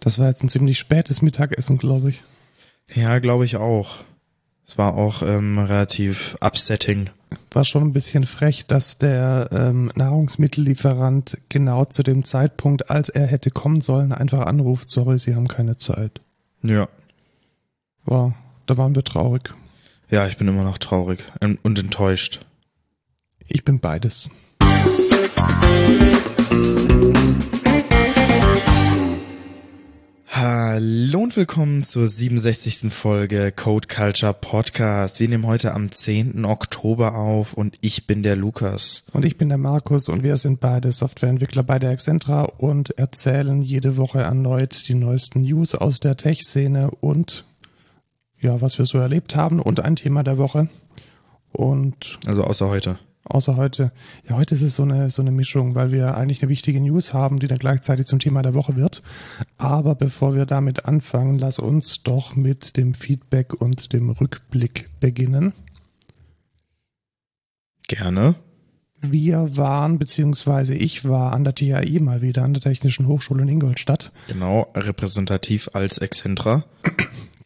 Das war jetzt ein ziemlich spätes Mittagessen, glaube ich. Ja, glaube ich auch. Es war auch ähm, relativ upsetting. War schon ein bisschen frech, dass der ähm, Nahrungsmittellieferant genau zu dem Zeitpunkt, als er hätte kommen sollen, einfach anruft, sorry, Sie haben keine Zeit. Ja. War, da waren wir traurig. Ja, ich bin immer noch traurig und enttäuscht. Ich bin beides. Hallo und willkommen zur 67. Folge Code Culture Podcast. Wir nehmen heute am 10. Oktober auf und ich bin der Lukas. Und ich bin der Markus und wir sind beide Softwareentwickler bei der Excentra und erzählen jede Woche erneut die neuesten News aus der Tech-Szene und ja, was wir so erlebt haben und ein Thema der Woche. Und also außer heute. Außer heute. Ja, heute ist es so eine, so eine Mischung, weil wir eigentlich eine wichtige News haben, die dann gleichzeitig zum Thema der Woche wird. Aber bevor wir damit anfangen, lass uns doch mit dem Feedback und dem Rückblick beginnen. Gerne. Wir waren, beziehungsweise ich war an der THI mal wieder, an der Technischen Hochschule in Ingolstadt. Genau, repräsentativ als Exzentra.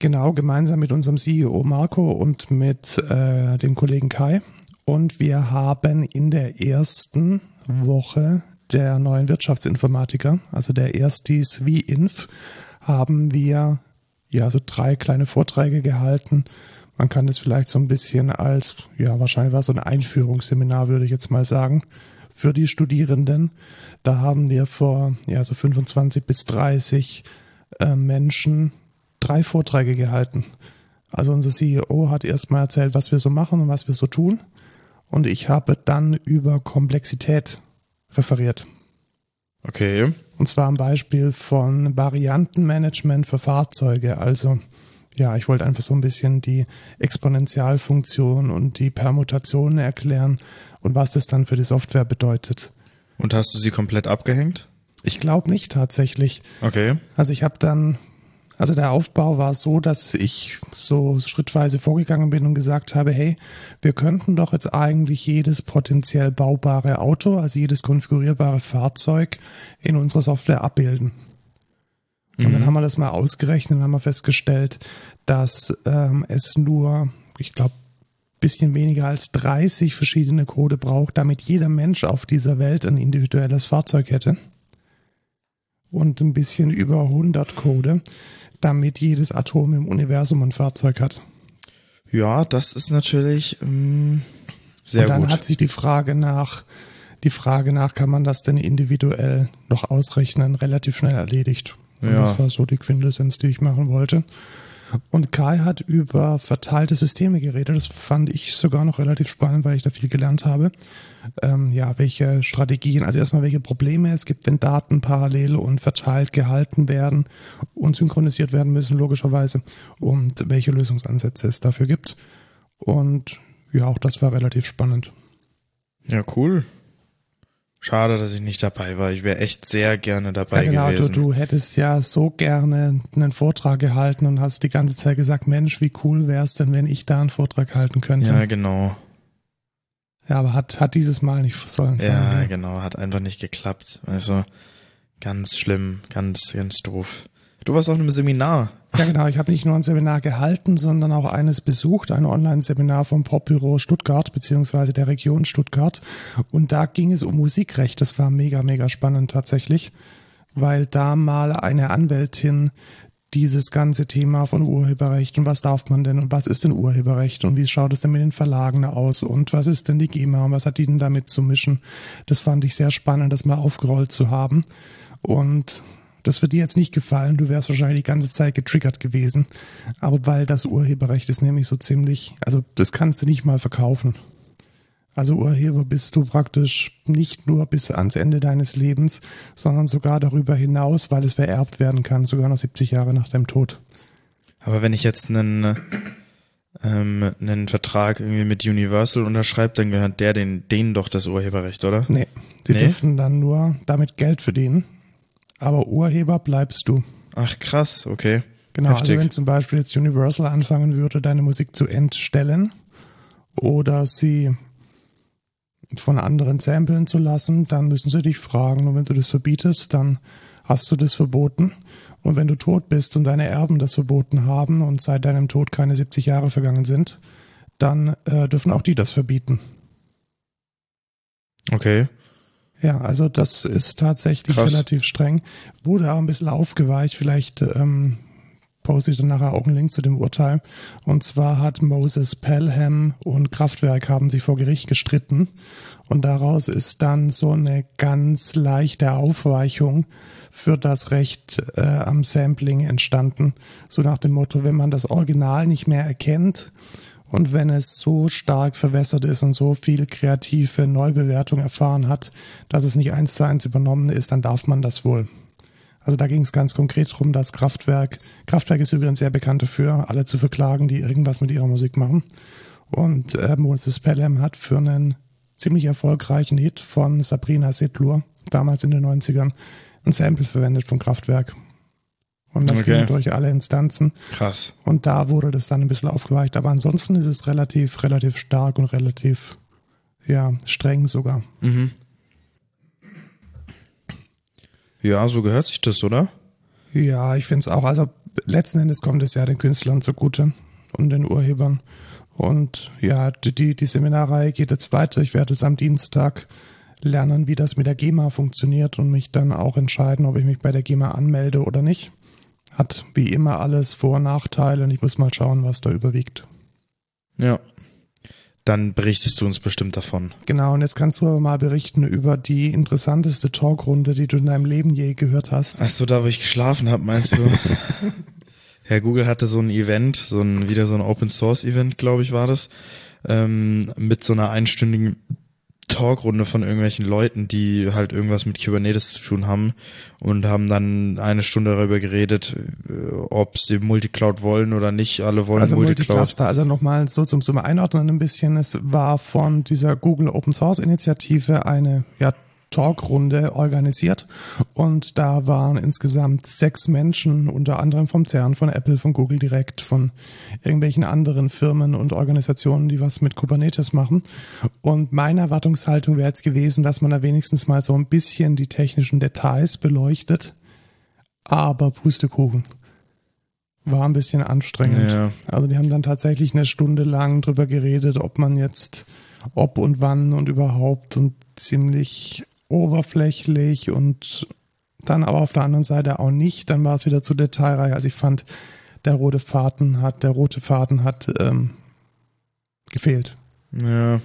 Genau, gemeinsam mit unserem CEO Marco und mit äh, dem Kollegen Kai. Und wir haben in der ersten Woche der neuen Wirtschaftsinformatiker, also der Erstis wie Inf, haben wir ja so drei kleine Vorträge gehalten. Man kann das vielleicht so ein bisschen als, ja, wahrscheinlich war so ein Einführungsseminar, würde ich jetzt mal sagen, für die Studierenden. Da haben wir vor, ja, so 25 bis 30 äh, Menschen drei Vorträge gehalten. Also unser CEO hat erstmal erzählt, was wir so machen und was wir so tun und ich habe dann über Komplexität referiert. Okay. Und zwar am Beispiel von Variantenmanagement für Fahrzeuge. Also ja, ich wollte einfach so ein bisschen die Exponentialfunktion und die Permutationen erklären und was das dann für die Software bedeutet. Und hast du sie komplett abgehängt? Ich glaube nicht tatsächlich. Okay. Also ich habe dann also der Aufbau war so, dass ich so schrittweise vorgegangen bin und gesagt habe, hey, wir könnten doch jetzt eigentlich jedes potenziell baubare Auto, also jedes konfigurierbare Fahrzeug in unserer Software abbilden. Und mhm. dann haben wir das mal ausgerechnet und haben wir festgestellt, dass ähm, es nur, ich glaube, bisschen weniger als 30 verschiedene Code braucht, damit jeder Mensch auf dieser Welt ein individuelles Fahrzeug hätte. Und ein bisschen über 100 Code damit jedes Atom im Universum ein Fahrzeug hat. Ja, das ist natürlich ähm, sehr Und dann gut. hat sich die Frage nach, die Frage nach, kann man das denn individuell noch ausrechnen, relativ schnell erledigt. Und ja. das war so die Quintessenz, die ich machen wollte. Und Kai hat über verteilte Systeme geredet. Das fand ich sogar noch relativ spannend, weil ich da viel gelernt habe. Ähm, ja, welche Strategien, also erstmal welche Probleme es gibt, wenn Daten parallel und verteilt gehalten werden und synchronisiert werden müssen, logischerweise, und welche Lösungsansätze es dafür gibt. Und ja, auch das war relativ spannend. Ja, cool. Schade, dass ich nicht dabei war. Ich wäre echt sehr gerne dabei ja, genau, gewesen. Du, du hättest ja so gerne einen Vortrag gehalten und hast die ganze Zeit gesagt, Mensch, wie cool wäre es denn, wenn ich da einen Vortrag halten könnte. Ja, genau. Ja, aber hat, hat dieses Mal nicht sollen. Ja, ja, genau, hat einfach nicht geklappt. Also ganz schlimm, ganz, ganz doof. Du warst auf einem Seminar. Ja, genau. Ich habe nicht nur ein Seminar gehalten, sondern auch eines besucht, ein Online-Seminar vom Popbüro Stuttgart beziehungsweise der Region Stuttgart. Und da ging es um Musikrecht. Das war mega, mega spannend tatsächlich, weil da mal eine Anwältin dieses ganze Thema von Urheberrecht und was darf man denn und was ist denn Urheberrecht und wie schaut es denn mit den Verlagen aus und was ist denn die GEMA und was hat die denn damit zu mischen? Das fand ich sehr spannend, das mal aufgerollt zu haben. Und das wird dir jetzt nicht gefallen, du wärst wahrscheinlich die ganze Zeit getriggert gewesen. Aber weil das Urheberrecht ist nämlich so ziemlich, also das kannst du nicht mal verkaufen. Also Urheber bist du praktisch nicht nur bis ans Ende deines Lebens, sondern sogar darüber hinaus, weil es vererbt werden kann, sogar noch 70 Jahre nach deinem Tod. Aber wenn ich jetzt einen, ähm, einen Vertrag irgendwie mit Universal unterschreibe, dann gehört der den, denen doch das Urheberrecht, oder? Nee, sie nee? dürfen dann nur damit Geld verdienen aber Urheber bleibst du. Ach krass, okay. Genau, also Heftig. also wenn zum Beispiel jetzt Universal anfangen würde, deine Musik zu entstellen oder sie von anderen samplen zu lassen, dann müssen sie dich fragen. Und wenn du das verbietest, dann hast du das verboten. Und wenn du tot bist und deine Erben das verboten haben und seit deinem Tod keine 70 Jahre vergangen sind, dann äh, dürfen auch die das verbieten. Okay. Ja, also das ist tatsächlich Krass. relativ streng. Wurde aber ein bisschen aufgeweicht. Vielleicht ähm, poste ich dann nachher auch einen Link zu dem Urteil. Und zwar hat Moses Pelham und Kraftwerk haben sich vor Gericht gestritten. Und daraus ist dann so eine ganz leichte Aufweichung für das Recht äh, am Sampling entstanden. So nach dem Motto, wenn man das Original nicht mehr erkennt, und wenn es so stark verwässert ist und so viel kreative Neubewertung erfahren hat, dass es nicht eins zu eins übernommen ist, dann darf man das wohl. Also da ging es ganz konkret drum, dass Kraftwerk, Kraftwerk ist übrigens sehr bekannt dafür, alle zu verklagen, die irgendwas mit ihrer Musik machen. Und äh, Moses Pelham hat für einen ziemlich erfolgreichen Hit von Sabrina Setlur, damals in den 90ern, ein Sample verwendet von Kraftwerk. Und das Okay. ging durch alle Instanzen. Krass. Und da wurde das dann ein bisschen aufgeweicht. Aber ansonsten ist es relativ, relativ stark und relativ, ja, streng sogar. Mhm. Ja, so gehört sich das, oder? Ja, ich finde es auch. Also letzten Endes kommt es ja den Künstlern zugute und den Urhebern. Und ja, die, die, Seminarreihe geht jetzt weiter. Ich werde es am Dienstag lernen, wie das mit der GEMA funktioniert und mich dann auch entscheiden, ob ich mich bei der GEMA anmelde oder nicht. Hat wie immer alles Vor- und Nachteile und ich muss mal schauen, was da überwiegt. Ja. Dann berichtest du uns bestimmt davon. Genau, und jetzt kannst du aber mal berichten über die interessanteste Talkrunde, die du in deinem Leben je gehört hast. Ach so, da wo ich geschlafen habe, meinst du? ja, Google hatte so ein Event, so ein wieder so ein Open Source Event, glaube ich, war das, ähm, mit so einer einstündigen Talkrunde von irgendwelchen Leuten, die halt irgendwas mit Kubernetes zu tun haben und haben dann eine Stunde darüber geredet, äh, ob sie Multicloud wollen oder nicht. Alle wollen Also Multicloud. Multicluster, also nochmal so zum, zum Einordnen ein bisschen. Es war von dieser Google Open Source Initiative eine ja, Talkrunde organisiert und da waren insgesamt sechs Menschen, unter anderem vom CERN, von Apple, von Google direkt, von irgendwelchen anderen Firmen und Organisationen, die was mit Kubernetes machen. Und meine Erwartungshaltung wäre jetzt gewesen, dass man da wenigstens mal so ein bisschen die technischen Details beleuchtet, aber Pustekuchen. War ein bisschen anstrengend. Ja. Also die haben dann tatsächlich eine Stunde lang drüber geredet, ob man jetzt, ob und wann und überhaupt und ziemlich oberflächlich und dann aber auf der anderen Seite auch nicht. Dann war es wieder zu detailreich. Also ich fand, der rote Faden hat, der rote Faden hat ähm, gefehlt. Ja.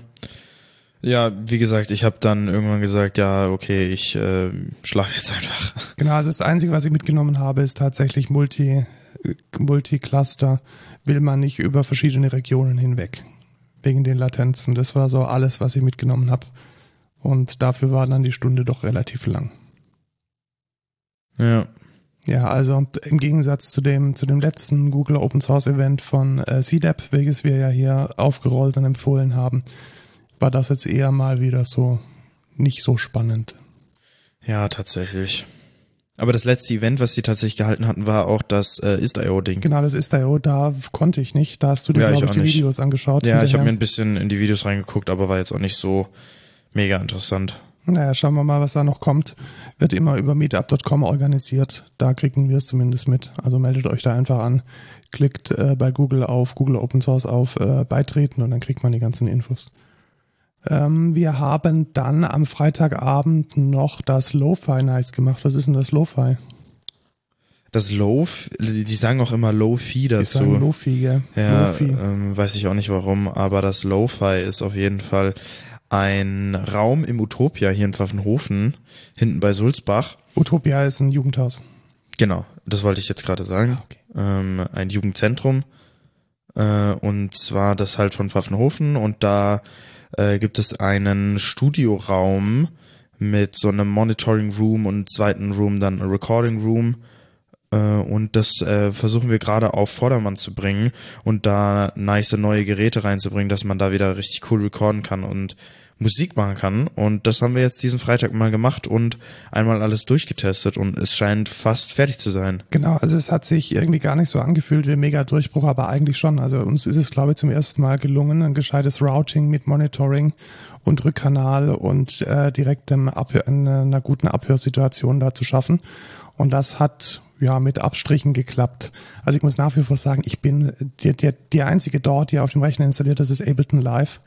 Ja, wie gesagt, ich habe dann irgendwann gesagt, ja, okay, ich äh, schlaf jetzt einfach. Genau, also das Einzige, was ich mitgenommen habe, ist tatsächlich Multi, Multicluster. Will man nicht über verschiedene Regionen hinweg. Wegen den Latenzen. Das war so alles, was ich mitgenommen habe. Und dafür war dann die Stunde doch relativ lang. Ja. Ja, also im Gegensatz zu dem, zu dem letzten Google Open Source Event von äh, CDAP, welches wir ja hier aufgerollt und empfohlen haben, war das jetzt eher mal wieder so nicht so spannend. Ja, tatsächlich. Aber das letzte Event, was sie tatsächlich gehalten hatten, war auch das äh, Ist.io-Ding. Genau, das ist IO, da konnte ich nicht. Da hast du dir, Ja, glaube ich, auch die nicht. Videos angeschaut. Ja, ich habe mir ein bisschen in die Videos reingeguckt, aber war jetzt auch nicht so mega interessant. Naja, schauen wir mal, was da noch kommt. Wird immer über meetup.com organisiert. Da kriegen wir es zumindest mit. Also meldet euch da einfach an. Klickt äh, bei Google auf Google Open Source auf äh, Beitreten und dann kriegt man die ganzen Infos. Ähm, wir haben dann am Freitagabend noch das Lo-Fi Nights gemacht. Was ist denn das Lo-Fi? Das Low, die sagen auch immer Low-Fi sagen dazu. Lo-Fi, gell? Ja, Lo-Fi. ähm, weiß ich auch nicht warum, aber das Lo-Fi ist auf jeden Fall ein Raum im Utopia hier in Pfaffenhofen, hinten bei Sulzbach. Utopia ist ein Jugendhaus. Genau, das wollte ich jetzt gerade sagen. Okay. Ähm, ein Jugendzentrum. Äh, und zwar das halt von Pfaffenhofen und da äh, gibt es einen Studioraum mit so einem Monitoring Room und zweiten Room dann ein Recording Room. Äh, und das äh, versuchen wir gerade auf Vordermann zu bringen und da nice neue Geräte reinzubringen, dass man da wieder richtig cool recorden kann und Musik machen kann. Und das haben wir jetzt diesen Freitag mal gemacht und einmal alles durchgetestet und es scheint fast fertig zu sein. Genau, also es hat sich irgendwie gar nicht so angefühlt wie ein Mega-Durchbruch, aber eigentlich schon. Also uns ist es, glaube ich, zum ersten Mal gelungen, ein gescheites Routing mit Monitoring und Rückkanal und äh, direktem Abhör, einer guten Abhörsituation da zu schaffen. Und das hat ja, mit Abstrichen geklappt. Also ich muss nach wie vor sagen, ich bin der, der, die einzige dort, die auf dem Rechner installiert ist, ist Ableton Live.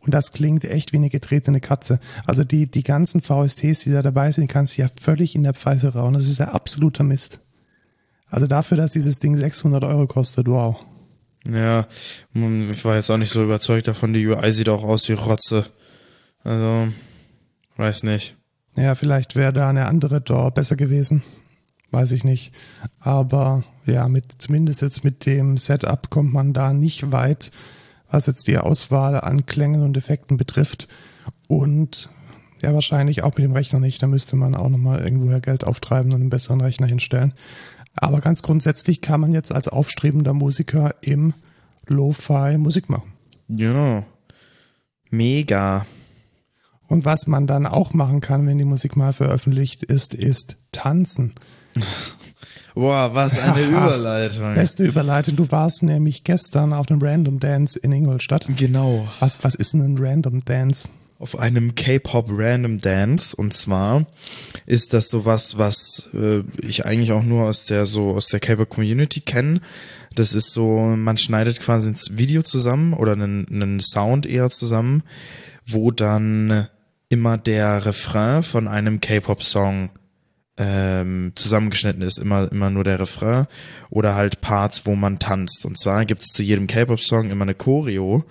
Und das klingt echt wie eine getretene Katze. Also die, die ganzen VSTs, die da dabei sind, die kannst du ja völlig in der Pfeife rauen. Das ist ja absoluter Mist. Also dafür, dass dieses Ding 600 Euro kostet, wow. Ja, ich war jetzt auch nicht so überzeugt davon. Die UI sieht auch aus wie Rotze. Also, weiß nicht. Ja, vielleicht wäre da eine andere DAW besser gewesen. Weiß ich nicht. Aber ja, mit, zumindest jetzt mit dem Setup kommt man da nicht weit was jetzt die Auswahl an Klängen und Effekten betrifft. Und ja, wahrscheinlich auch mit dem Rechner nicht. Da müsste man auch nochmal irgendwoher Geld auftreiben und einen besseren Rechner hinstellen. Aber ganz grundsätzlich kann man jetzt als aufstrebender Musiker im Lo-Fi Musik machen. Ja. Mega. Und was man dann auch machen kann, wenn die Musik mal veröffentlicht ist, ist tanzen. Boah, was eine Überleitung. Beste Überleitung. Du warst nämlich gestern auf dem Random Dance in Ingolstadt. Genau. Was, was ist denn ein Random Dance? Auf einem K-Pop Random Dance. Und zwar ist das sowas, was äh, ich eigentlich auch nur aus der so aus der K-Pop Community kenne. Das ist so, man schneidet quasi ein Video zusammen oder einen, einen Sound eher zusammen, wo dann immer der Refrain von einem K-Pop-Song ähm, zusammengeschnitten ist, immer, immer nur der Refrain oder halt Parts, wo man tanzt. Und zwar gibt es zu jedem K-Pop-Song immer eine Choreo,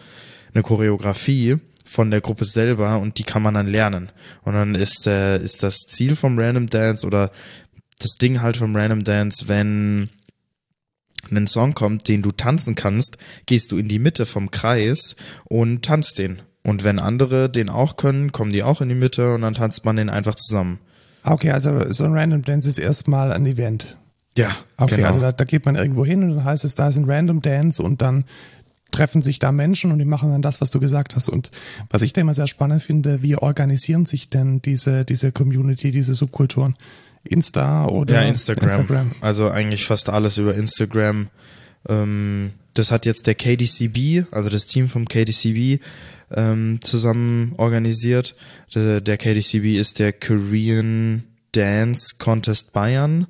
eine Choreografie von der Gruppe selber und die kann man dann lernen. Und dann ist, äh, ist das Ziel vom Random Dance oder das Ding halt vom Random Dance, wenn ein Song kommt, den du tanzen kannst, gehst du in die Mitte vom Kreis und tanzt den. Und wenn andere den auch können, kommen die auch in die Mitte und dann tanzt man den einfach zusammen. Okay, also so ein Random Dance ist erstmal ein Event. Ja, Okay, genau. also da, da geht man irgendwo hin und dann heißt es, da ist ein Random Dance und dann treffen sich da Menschen und die machen dann das, was du gesagt hast. Und was ich da immer sehr spannend finde, wie organisieren sich denn diese, diese Community, diese Subkulturen? Insta oder ja, Instagram. Also eigentlich fast alles über Instagram. Ähm, das hat jetzt der KDCB, also das Team vom KDCB, ähm, zusammen organisiert. Der, der KDCB ist der Korean Dance Contest Bayern.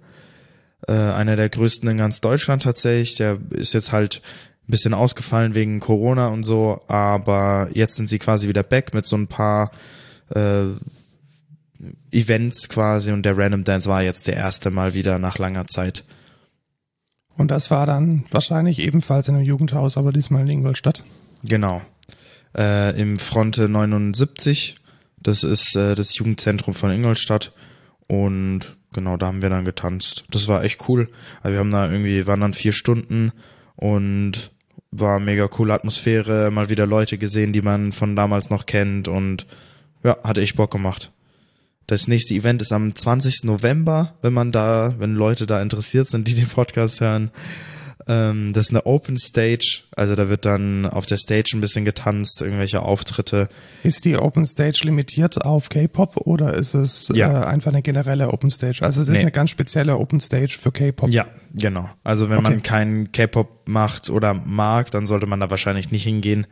Äh, einer der größten in ganz Deutschland tatsächlich. Der ist jetzt halt ein bisschen ausgefallen wegen Corona und so, aber jetzt sind sie quasi wieder back mit so ein paar äh, Events quasi und der Random Dance war jetzt der erste Mal wieder nach langer Zeit. Und das war dann wahrscheinlich ebenfalls in einem Jugendhaus, aber diesmal in Ingolstadt. Genau. Äh, Im Fronte 79. Das ist äh, das Jugendzentrum von Ingolstadt. Und genau, da haben wir dann getanzt. Das war echt cool. Also wir haben da irgendwie, waren dann vier Stunden und war mega coole Atmosphäre, mal wieder Leute gesehen, die man von damals noch kennt und ja, hatte ich Bock gemacht. Das nächste Event ist am 20. November, wenn man da, wenn Leute da interessiert sind, die den Podcast hören. Ähm, das ist eine Open Stage, also da wird dann auf der Stage ein bisschen getanzt, irgendwelche Auftritte. Ist die Open Stage limitiert auf K-Pop oder ist es Ja. äh, einfach eine generelle Open Stage? Also es ist Nee. eine ganz spezielle Open Stage für K-Pop. Ja, genau. Also wenn Okay. man keinen K-Pop macht oder mag, dann sollte man da wahrscheinlich nicht hingehen,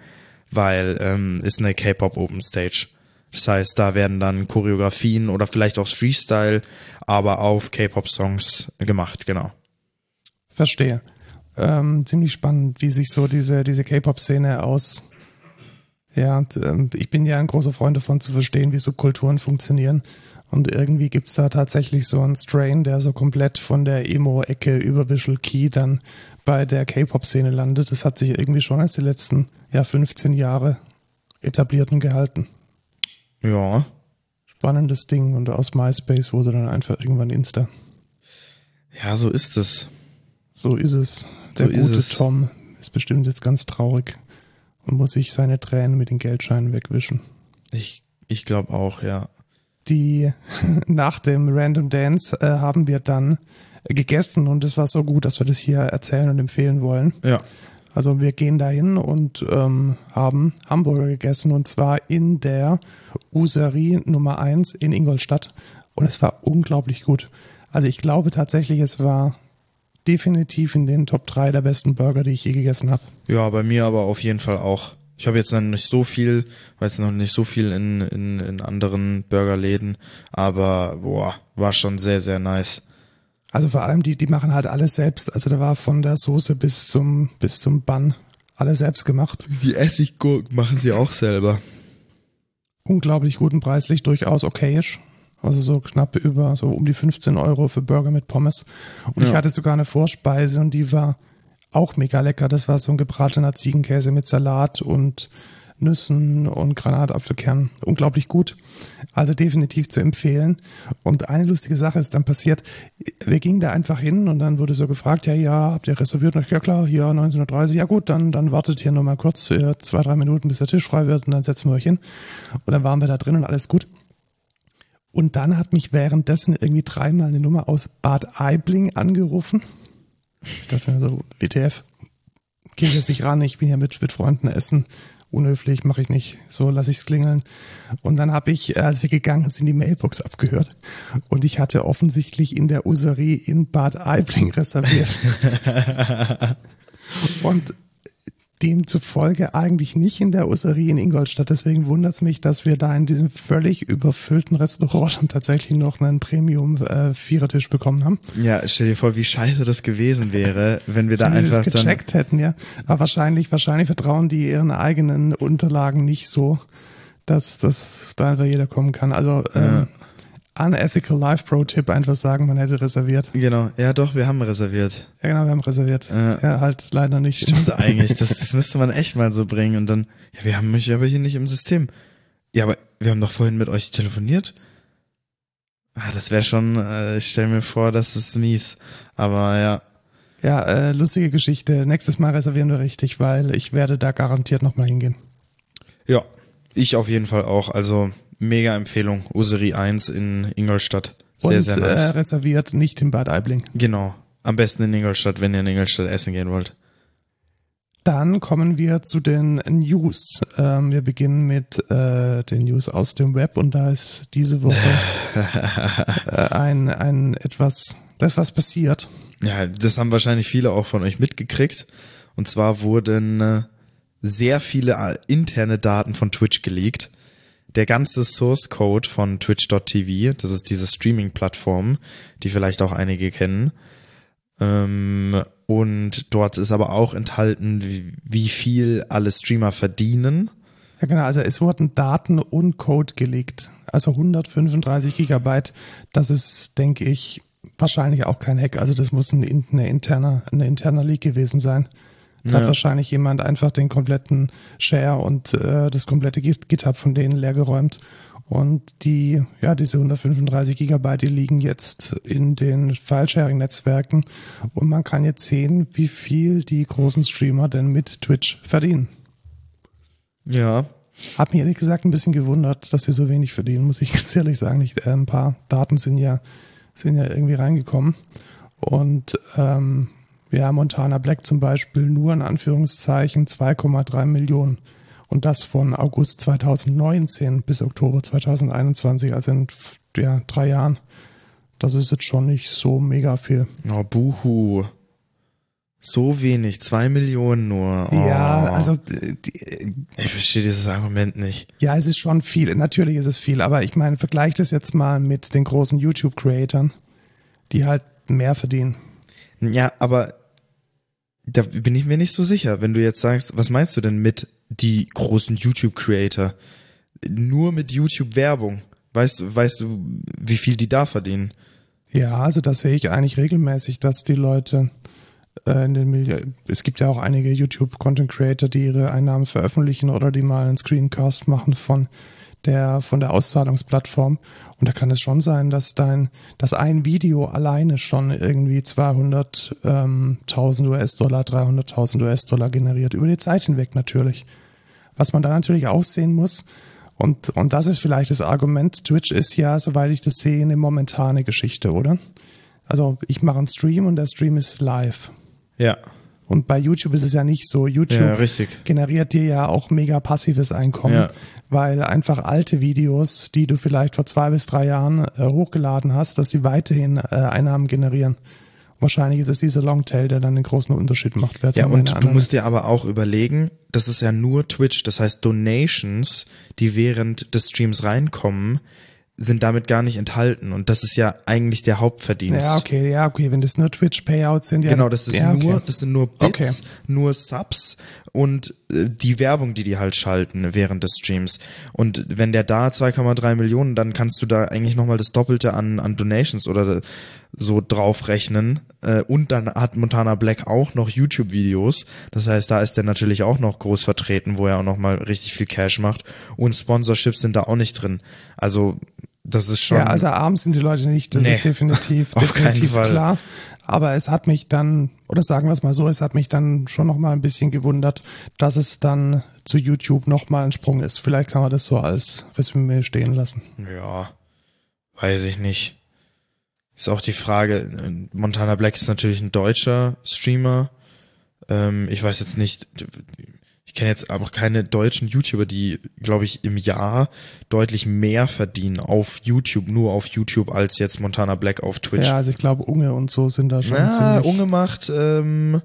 weil ähm, ist eine K-Pop Open Stage. Das heißt, da werden dann Choreografien oder vielleicht auch Freestyle, aber auf K-Pop-Songs gemacht, genau. Verstehe. Ähm, ziemlich spannend, wie sich so diese, diese K-Pop-Szene aus. Ja, und, ähm, ich bin ja ein großer Freund davon zu verstehen, wie so Kulturen funktionieren. Und irgendwie gibt's da tatsächlich so einen Strain, der so komplett von der Emo-Ecke über Visual Key dann bei der K-Pop-Szene landet. Das hat sich irgendwie schon als die letzten ja, 15 Jahre etabliert und gehalten. Ja, Spannendes Ding. Und aus MySpace wurde dann einfach irgendwann Insta. ja, so ist es. So ist es. Der So ist gute es. Tom ist bestimmt jetzt ganz traurig und muss sich seine Tränen mit den Geldscheinen wegwischen. Ich, ich glaube auch, ja. Die nach dem Random Dance äh, haben wir dann gegessen und es war so gut, dass wir das hier erzählen und empfehlen wollen. Ja. Also wir gehen dahin und ähm, haben Hamburger gegessen und zwar in der Userie Nummer eins in Ingolstadt und es war unglaublich gut. Also ich glaube tatsächlich, es war definitiv in den Top 3 der besten Burger, die ich je gegessen habe. Ja, bei mir aber auf jeden Fall auch. Ich habe jetzt noch nicht so viel, war jetzt noch nicht so viel in, in, in anderen Burgerläden, aber boah, war schon sehr, sehr nice. Also vor allem die, die machen halt alles selbst. Also da war von der Soße bis zum, bis zum Bann alles selbst gemacht. Die Essiggurken machen sie auch selber. Unglaublich guten preislich, durchaus okayisch. Also so knapp über, so um die 15 Euro für Burger mit Pommes. Und ja. ich hatte sogar eine Vorspeise und die war auch mega lecker. Das war so ein gebratener Ziegenkäse mit Salat und Nüssen und Granatapfelkern. Unglaublich gut. Also definitiv zu empfehlen. Und eine lustige Sache ist dann passiert. Wir gingen da einfach hin und dann wurde so gefragt, ja, ja, habt ihr reserviert? Und ich, ja klar, hier 1930. Ja gut, dann, dann wartet hier nochmal kurz für zwei, drei Minuten, bis der Tisch frei wird und dann setzen wir euch hin. Und dann waren wir da drin und alles gut. Und dann hat mich währenddessen irgendwie dreimal eine Nummer aus Bad Aibling angerufen. Ich dachte mir so, WTF, geht jetzt nicht ran, ich bin ja mit, mit Freunden essen. Unhöflich, mache ich nicht. So lasse ich es klingeln. Und dann habe ich, als wir gegangen sind, die Mailbox abgehört. Und ich hatte offensichtlich in der Userie in Bad Aibling reserviert. und demzufolge eigentlich nicht in der Osserie in Ingolstadt. Deswegen wundert es mich, dass wir da in diesem völlig überfüllten Restaurant schon tatsächlich noch einen Premium-Vierertisch äh, bekommen haben. Ja, stell dir vor, wie scheiße das gewesen wäre, wenn wir da wenn einfach wir das gecheckt hätten, ja. Aber wahrscheinlich, wahrscheinlich vertrauen die ihren eigenen Unterlagen nicht so, dass, dass da einfach jeder kommen kann. Also ja. ähm, Unethical Life Pro Tipp einfach sagen, man hätte reserviert. Genau, ja doch, wir haben reserviert. Ja genau, wir haben reserviert. Ja, ja halt leider nicht. Stimmt eigentlich, das, das müsste man echt mal so bringen und dann, ja, wir haben mich aber hier nicht im System. Ja, aber wir haben doch vorhin mit euch telefoniert. Ah, das wäre schon, äh, ich stelle mir vor, das ist mies. Aber ja. Ja, äh, lustige Geschichte. Nächstes Mal reservieren wir richtig, weil ich werde da garantiert nochmal hingehen. Ja, ich auf jeden Fall auch. Also Mega Empfehlung. Userie 1 in Ingolstadt. Sehr, Und, sehr nice. Äh, reserviert, nicht in Bad Aibling. Genau. Am besten in Ingolstadt, wenn ihr in Ingolstadt essen gehen wollt. Dann kommen wir zu den News. Ähm, wir beginnen mit äh, den News aus dem Web und da ist diese Woche äh, ein, ein etwas, das ist was passiert. Ja, das haben wahrscheinlich viele auch von euch mitgekriegt. Und zwar wurden äh, sehr viele äh, interne Daten von Twitch geleakt der ganze Source Code von Twitch.tv, das ist diese Streaming-Plattform, die vielleicht auch einige kennen. Ähm, und dort ist aber auch enthalten, wie, viel alle Streamer verdienen. Ja, genau. Also es wurden Daten und Code gelegt. Also 135 Gigabyte. Das ist, denke ich, wahrscheinlich auch kein Hack. Also das muss ein, eine interner, eine interner Leak gewesen sein. Ja. hat wahrscheinlich jemand einfach den kompletten Share und äh, das komplette GitHub von denen leergeräumt. Und die, ja, diese 135 Gigabyte, die liegen jetzt in den File-Sharing-Netzwerken und man kann jetzt sehen, wie viel die großen Streamer denn mit Twitch verdienen. Ja. Hat mich ehrlich gesagt ein bisschen gewundert, dass sie so wenig verdienen, muss ich ganz ehrlich sagen. Ich, äh, ein paar Daten sind ja, sind ja irgendwie reingekommen. Und ähm, ja, Montana Black zum Beispiel nur in Anführungszeichen 2,3 Millionen. Und das von August 2019 bis Oktober 2021, also in ja, drei Jahren. Das ist jetzt schon nicht so mega viel. Oh, buhu. So wenig, zwei Millionen nur. Oh. Ja, also die, ich verstehe dieses Argument nicht. Ja, es ist schon viel. Natürlich ist es viel, aber ich meine, vergleich das jetzt mal mit den großen YouTube-Creatern, die halt mehr verdienen. Ja, aber da bin ich mir nicht so sicher, wenn du jetzt sagst, was meinst du denn mit die großen YouTube-Creator? Nur mit YouTube-Werbung. Weißt du, weißt du, wie viel die da verdienen? Ja, also das sehe ich eigentlich regelmäßig, dass die Leute äh, in den Mil es gibt ja auch einige YouTube-Content-Creator, die ihre Einnahmen veröffentlichen oder die mal einen Screencast machen von der von der Auszahlungsplattform. Und da kann es schon sein, dass dein, dass ein Video alleine schon irgendwie 200.000 ähm, US-Dollar, 300.000 US-Dollar generiert über die Zeit hinweg natürlich. Was man da natürlich auch sehen muss. Und, und das ist vielleicht das Argument. Twitch ist ja, soweit ich das sehe, eine momentane Geschichte, oder? Also ich mache einen Stream und der Stream ist live. Ja. Und bei YouTube ist es ja nicht so. YouTube ja, generiert dir ja auch mega passives Einkommen, ja. weil einfach alte Videos, die du vielleicht vor zwei bis drei Jahren äh, hochgeladen hast, dass sie weiterhin äh, Einnahmen generieren. Wahrscheinlich ist es dieser Longtail, der dann den großen Unterschied macht. Ja, und du musst dir aber auch überlegen, das ist ja nur Twitch, das heißt Donations, die während des Streams reinkommen, sind damit gar nicht enthalten und das ist ja eigentlich der Hauptverdienst. Ja, okay, ja, okay, wenn das nur Twitch Payouts sind, ja. Genau, das ist ja, nur, okay. das sind nur Bits, Okay. nur Subs und äh, die Werbung, die die halt schalten während des Streams. Und wenn der da 2,3 Millionen, dann kannst du da eigentlich nochmal das Doppelte an, an Donations oder so draufrechnen. Äh, und dann hat Montana Black auch noch YouTube-Videos. Das heißt, da ist der natürlich auch noch groß vertreten, wo er auch nochmal richtig viel Cash macht. Und Sponsorships sind da auch nicht drin. Also, das ist schon. Ja, also arm sind die Leute nicht, das Nee, ist definitiv, definitiv Fall. klar. Aber es hat mich dann, oder sagen wir es mal so, es hat mich dann schon noch mal ein bisschen gewundert, dass es dann zu YouTube noch mal ein Sprung ist. Vielleicht kann man das so als Resümee stehen lassen. Ja, weiß ich nicht. Ist auch die Frage, Montana Black ist natürlich ein deutscher Streamer. Ähm, ich weiß jetzt nicht, ich kenne jetzt aber keine deutschen YouTuber, die, glaube ich, im Jahr deutlich mehr verdienen auf YouTube, nur auf YouTube, als jetzt Montana Black auf Twitch. Ja, also ich glaube, Unge und so sind da schon ziemlich. Unge macht, ähm,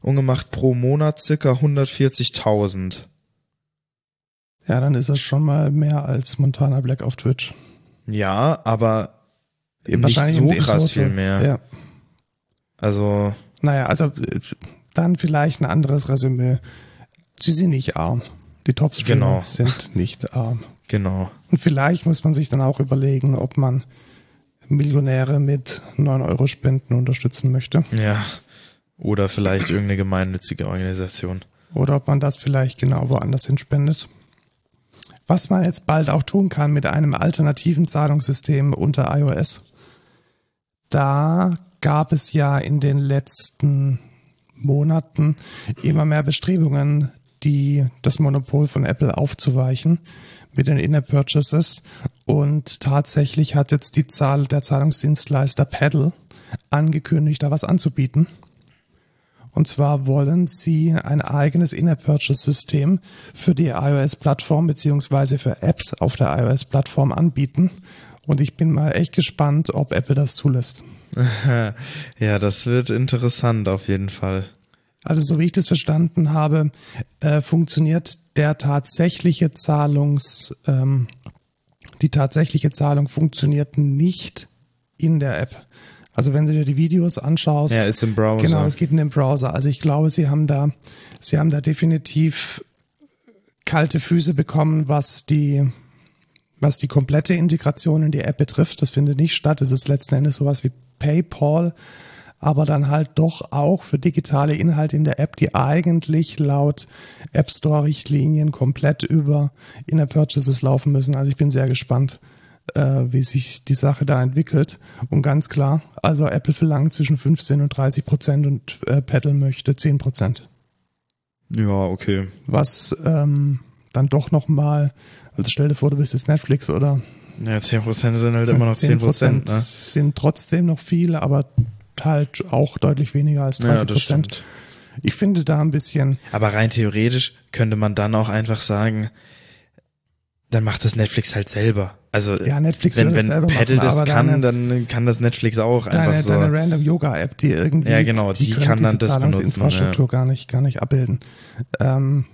Unge macht pro Monat circa 140.000. Ja, dann ist es schon mal mehr als Montana Black auf Twitch. Ja, aber nicht so krass viel mehr. Ja. Also, Naja, also äh, dann vielleicht ein anderes Resümee. Sie sind nicht arm. Die Top-Streamer Genau. sind nicht arm. genau. Und vielleicht muss man sich dann auch überlegen, ob man Millionäre mit 9 Euro Spenden unterstützen möchte. Ja. Oder vielleicht irgendeine gemeinnützige Organisation. Oder ob man das vielleicht genau woanders hin spendet. Was man jetzt bald auch tun kann mit einem alternativen Zahlungssystem unter iOS. Da gab es ja in den letzten Monaten immer mehr Bestrebungen, die das Monopol von Apple aufzuweichen mit den In-App-Purchases. Und tatsächlich hat jetzt die Zahl der Zahlungsdienstleister Paddle angekündigt, da was anzubieten. Und zwar wollen sie ein eigenes In-App-Purchase-System für die iOS-Plattform beziehungsweise für Apps auf der iOS-Plattform anbieten. Und ich bin mal echt gespannt, ob Apple das zulässt. ja, das wird interessant auf jeden Fall. Also so wie ich das verstanden habe, äh, funktioniert der tatsächliche Zahlungs, ähm, die tatsächliche Zahlung funktioniert nicht in der App. Also wenn du dir die Videos anschaust, Ja, ist im Browser. Genau, es geht in den Browser. Also ich glaube, sie haben da, sie haben da definitiv kalte Füße bekommen, was die, was die komplette Integration in die App betrifft. Das findet nicht statt. Es ist letzten Endes sowas wie PayPal, aber dann halt doch auch für digitale Inhalte in der App, die eigentlich laut App Store Richtlinien komplett über In-App Purchases laufen müssen. Also ich bin sehr gespannt, äh, wie sich die Sache da entwickelt. Und ganz klar, also Apple verlangt zwischen 15 und 30 Prozent und äh, Paddle möchte 10 Prozent. ja, okay. Was ähm, dann doch nochmal, also stell dir vor, du bist jetzt Netflix oder Ja, 10% sind halt immer noch 10%, ne? sind trotzdem noch viele, aber halt auch deutlich weniger als 30 Ja, das Prozent. ich finde da ein bisschen, Aber rein theoretisch könnte man dann auch einfach sagen, dann macht das Netflix halt selber. Also Ja, Netflix wenn, wenn selber Paddle machen, das kann, deine- dann kann das Netflix auch deine, einfach so. deine Random Yoga App, die irgendwie, Ja, genau, die können kann dann das benutzen, Zahlungsinfrastruktur gar nicht, gar nicht abbilden. Ähm,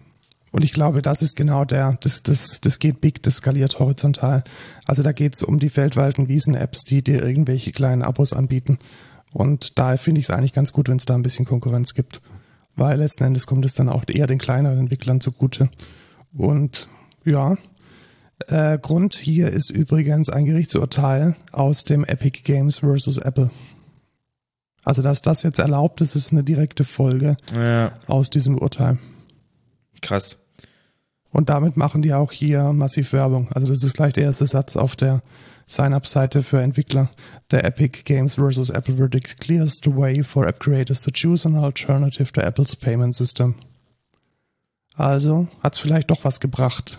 und ich glaube, das ist genau der, das, das, das geht big, das skaliert horizontal. Also da geht's um die weltweiten Wiesen-Apps, die dir irgendwelche kleinen Abos anbieten. Und daher finde ich es eigentlich ganz gut, wenn es da ein bisschen Konkurrenz gibt. Weil letzten Endes kommt es dann auch eher den kleineren Entwicklern zugute. Und ja, äh, Grund hier ist übrigens ein Gerichtsurteil aus dem Epic Games versus Apple. Also, dass das jetzt erlaubt ist, ist eine direkte Folge Ja, aus diesem Urteil. krass. Und damit machen die auch hier massiv Werbung. Also das ist gleich der erste Satz auf der Sign-up-Seite für Entwickler. The Epic Games versus Apple verdict clears the way for app creators to choose an alternative to Apples payment system. Also hat's vielleicht doch was gebracht.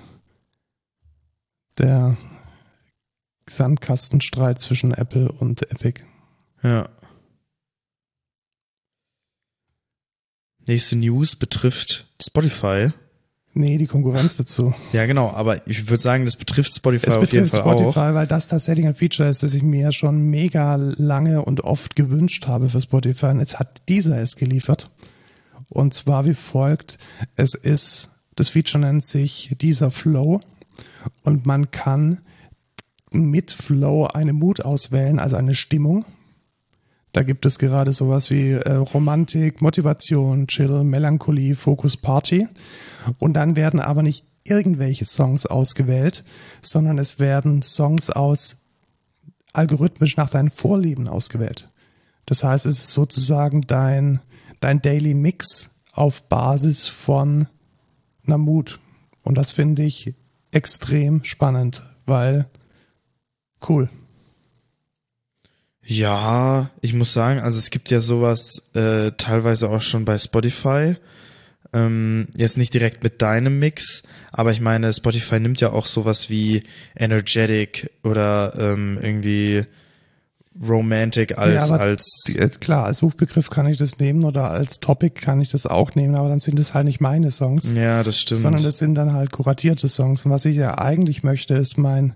Der Sandkastenstreit zwischen Apple und Epic. Ja. Nächste News betrifft Spotify. Nee, die Konkurrenz dazu. Ja, genau, aber ich würde sagen, das betrifft Spotify Es auf jeden betrifft Fall Spotify, auch. weil das tatsächlich ein Feature ist, das ich mir schon mega lange und oft gewünscht habe für Spotify. Und jetzt hat dieser es geliefert. Und zwar wie folgt. Es ist, das Feature nennt sich dieser Flow. Und man kann mit Flow eine Mut auswählen, also eine Stimmung. Da gibt es gerade sowas wie äh, Romantik, Motivation, Chill, Melancholie, Focus, Party. Und dann werden aber nicht irgendwelche Songs ausgewählt, sondern es werden Songs aus algorithmisch nach deinen Vorlieben ausgewählt. Das heißt, es ist sozusagen dein, dein Daily Mix auf Basis von einer Mut. Und das finde ich extrem spannend, weil cool. Ja, ich muss sagen, also es gibt ja sowas äh, teilweise auch schon bei Spotify. Ähm, jetzt nicht direkt mit deinem Mix, aber ich meine, Spotify nimmt ja auch sowas wie Energetic oder ähm, irgendwie Romantic als ja, als die, äh, klar als Suchbegriff kann ich das nehmen oder als Topic kann ich das auch nehmen, aber dann sind es halt nicht meine Songs. Ja, das stimmt. Sondern das sind dann halt kuratierte Songs. Und was ich ja eigentlich möchte, ist mein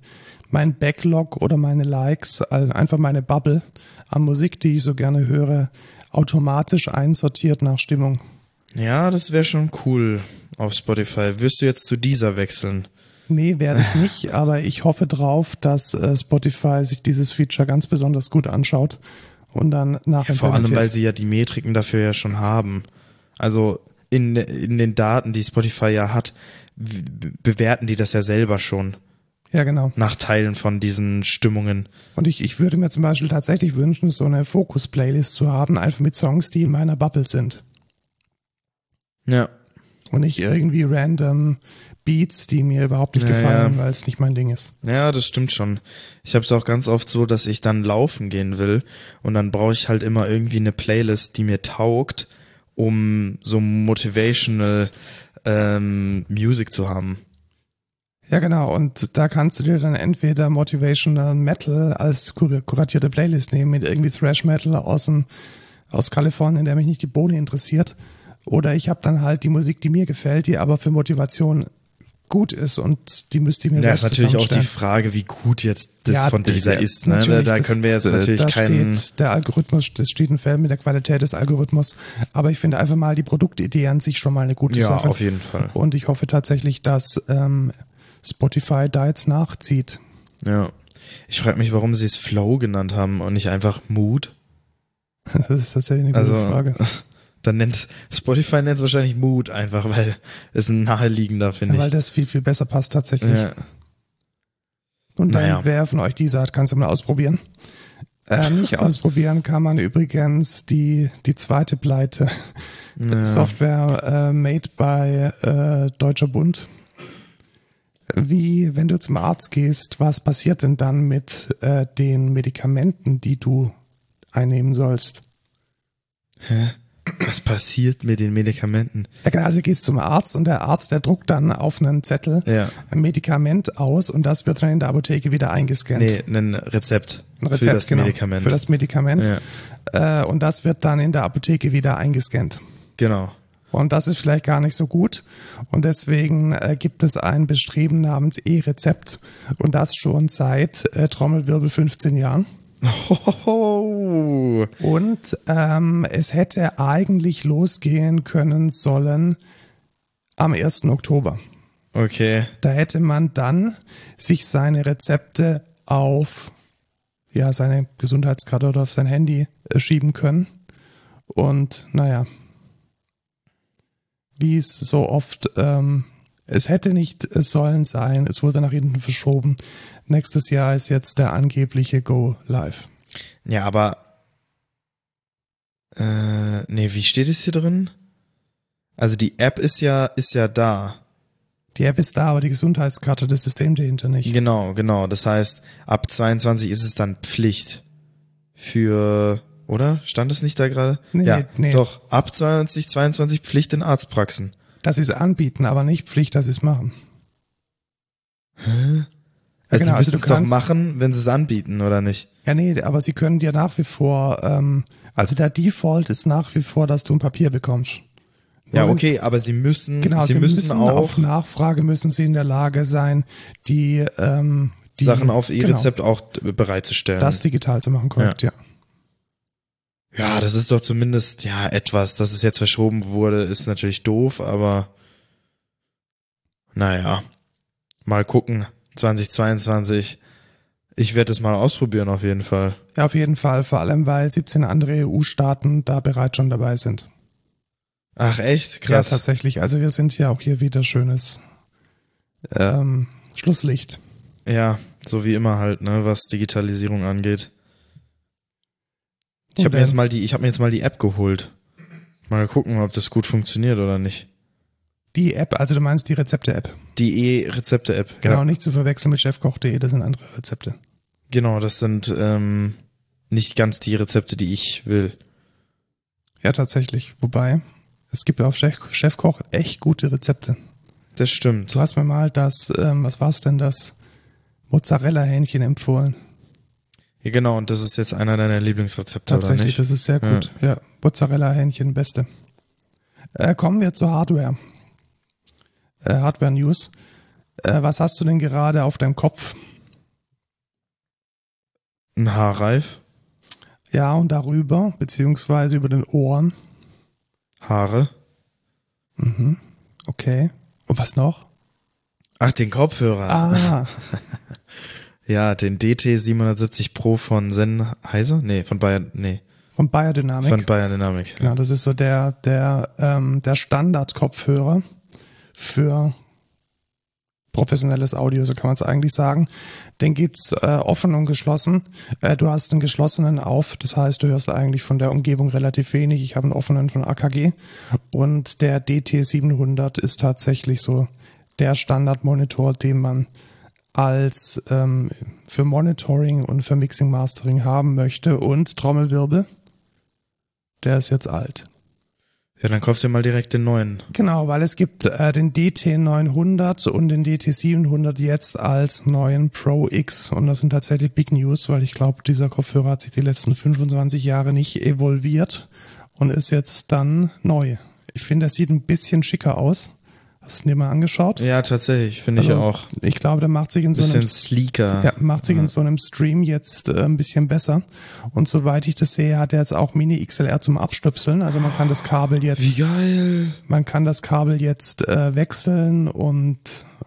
mein Backlog oder meine Likes, also einfach meine Bubble an Musik, die ich so gerne höre, automatisch einsortiert nach Stimmung. Ja, das wäre schon cool auf Spotify. Wirst du jetzt zu dieser wechseln? Nee, werde ich nicht, aber ich hoffe drauf, dass äh, Spotify sich dieses Feature ganz besonders gut anschaut und dann nach ja, Vor allem, weil sie ja die Metriken dafür ja schon haben. Also in, in den Daten, die Spotify ja hat, bewerten die das ja selber schon. Ja, genau. Nach Teilen von diesen Stimmungen. Und ich, ich würde mir zum Beispiel tatsächlich wünschen, so eine Fokus-Playlist zu haben, einfach mit Songs, die in meiner Bubble sind. Ja. Und nicht irgendwie random Beats, die mir überhaupt nicht ja, gefallen, ja. weil es nicht mein Ding ist. Ja, das stimmt schon. Ich habe es auch ganz oft so, dass ich dann laufen gehen will und dann brauche ich halt immer irgendwie eine Playlist, die mir taugt, um so motivational ähm, Music zu haben. Ja, genau. Und da kannst du dir dann entweder Motivational Metal als kuratierte Playlist nehmen mit irgendwie Thrash Metal aus dem, aus Kalifornien, der mich nicht die Bohne interessiert. Oder ich habe dann halt die Musik, die mir gefällt, die aber für Motivation gut ist und die müsste ich mir ja, selbst ist natürlich auch die Frage, wie gut jetzt das ja, von dieser das, ist. Ne? Da, da können wir jetzt natürlich keinen. Der Algorithmus, das steht ein Feld mit der Qualität des Algorithmus. Aber ich finde einfach mal die Produktidee an sich schon mal eine gute ja, Sache. Ja, auf jeden Fall. Und ich hoffe tatsächlich, dass ähm, Spotify da jetzt nachzieht. Ja. Ich frage mich, warum sie es Flow genannt haben und nicht einfach Mood. Das ist tatsächlich eine gute also, Frage. Dann nennt Spotify nennt es wahrscheinlich Mood einfach, weil es ein naheliegender, finde ja, ich. Weil das viel, viel besser passt tatsächlich. Ja. Und dann, naja. wer von euch diese hat, kannst du mal ausprobieren. Äh, nicht ausprobieren kann man übrigens die, die zweite Pleite. Ja. Software äh, made by äh, Deutscher Bund. Wie, wenn du zum Arzt gehst, was passiert denn dann mit äh, den Medikamenten, die du einnehmen sollst? Hä? Was passiert mit den Medikamenten? Ja, genau, also gehst zum Arzt und der Arzt, der druckt dann auf einen Zettel ja. ein Medikament aus und das wird dann in der Apotheke wieder eingescannt. Nee, ein Rezept. Ein Rezept, für das genau, Medikament. Für das Medikament. Ja. Äh, und das wird dann in der Apotheke wieder eingescannt. Genau. Und das ist vielleicht gar nicht so gut. Und deswegen äh, gibt es ein Bestreben namens E-Rezept. Und das schon seit äh, Trommelwirbel 15 Jahren. Oh. Und ähm, es hätte eigentlich losgehen können sollen am 1. Oktober. Okay. Da hätte man dann sich seine Rezepte auf ja, seine Gesundheitskarte oder auf sein Handy äh, schieben können. Und naja, wie es so oft, ähm, es hätte nicht es sollen sein, es wurde nach hinten verschoben. Nächstes Jahr ist jetzt der angebliche Go Live. Ja, aber äh, nee, wie steht es hier drin? Also die App ist ja ist ja da. Die App ist da, aber die Gesundheitskarte, das System dahinter nicht. Genau, genau. Das heißt, ab 22 ist es dann Pflicht für oder? Stand es nicht da gerade? Nee, ja, nee. Doch, ab 2022 Pflicht in Arztpraxen. Das ist anbieten, aber nicht Pflicht, dass sie es machen. Hä? Also genau, also du kannst, doch machen, wenn sie es anbieten, oder nicht? Ja, nee, aber sie können dir nach wie vor, ähm, also der Default ist nach wie vor, dass du ein Papier bekommst. Ja, okay, aber sie müssen, genau, sie, sie müssen, müssen auch auf Nachfrage müssen sie in der Lage sein, die, ähm, die Sachen auf E-Rezept genau, auch bereitzustellen. Das digital zu machen, korrekt, ja. ja. Ja, das ist doch zumindest, ja, etwas, dass es jetzt verschoben wurde, ist natürlich doof, aber naja, mal gucken. 2022 Ich werde es mal ausprobieren auf jeden Fall. Ja, auf jeden Fall, vor allem weil 17 andere EU-Staaten da bereits schon dabei sind. Ach echt? Krass. Ja, tatsächlich. Also wir sind ja auch hier wieder schönes ähm, Schlusslicht. Ja, so wie immer halt, ne, was Digitalisierung angeht. Ich habe mir jetzt mal die, ich habe mir jetzt mal die App geholt. Mal gucken, ob das gut funktioniert oder nicht. Die App, also du meinst die Rezepte-App. Die E-Rezepte-App. Genau, Ja, nicht zu verwechseln mit chefkoch.de, das sind andere Rezepte. genau, das sind ähm, nicht ganz die Rezepte, die ich will. Ja, tatsächlich. Wobei, es gibt auf Chef, Chefkoch echt gute Rezepte. Das stimmt. Du hast mir mal das, ähm, was war's denn, das Mozzarella-Hähnchen empfohlen. Ja, genau, und das ist jetzt einer deiner Lieblingsrezepte, oder Tatsächlich, das ist sehr gut. Ja, Mozzarella-Hähnchen, beste. Äh, kommen wir zur Hardware. Äh, Hardware-News. Äh, was hast du denn gerade auf deinem Kopf? Ein Haarreif, Ja, und darüber, beziehungsweise über den Ohren. Haare. Mhm. Okay. Und was noch? Ach, den Kopfhörer. Ah, Ja, den DT 770 Pro von Sennheiser? Nee, von Bayer, nee, von Biodynamic. von Bayer Dynamic. Genau, das ist so der, der, ähm, der Standard-Kopfhörer für professionelles Audio, so kann man es eigentlich sagen. Den gibt's äh, offen und geschlossen. Äh, du hast einen geschlossenen auf, das heißt, du hörst eigentlich von der Umgebung relativ wenig. Ich habe einen offenen von AKG und der DT700 ist tatsächlich so der Standardmonitor, den man als ähm, für Monitoring und für Mixing Mastering haben möchte und Trommelwirbel. Der ist jetzt alt. Ja, dann kauft ihr mal direkt den neuen. Genau, weil es gibt äh, den DT900 und den DT700 jetzt als neuen Pro X und das sind tatsächlich Big News, weil ich glaube, dieser Kopfhörer hat sich die letzten 25 Jahre nicht evolviert und ist jetzt dann neu. Ich finde, das sieht ein bisschen schicker aus. Hast du dir mal angeschaut? Ja, tatsächlich, finde ich Also, auch. Ich glaube, der macht sich in so Bisschen einem sleeker. ja, macht sich in so einem Stream jetzt äh, ein bisschen besser. Und soweit ich das sehe, hat er jetzt auch Mini XLR zum Abstöpseln. Also man kann das Kabel jetzt Wie geil. man kann das Kabel jetzt äh, wechseln und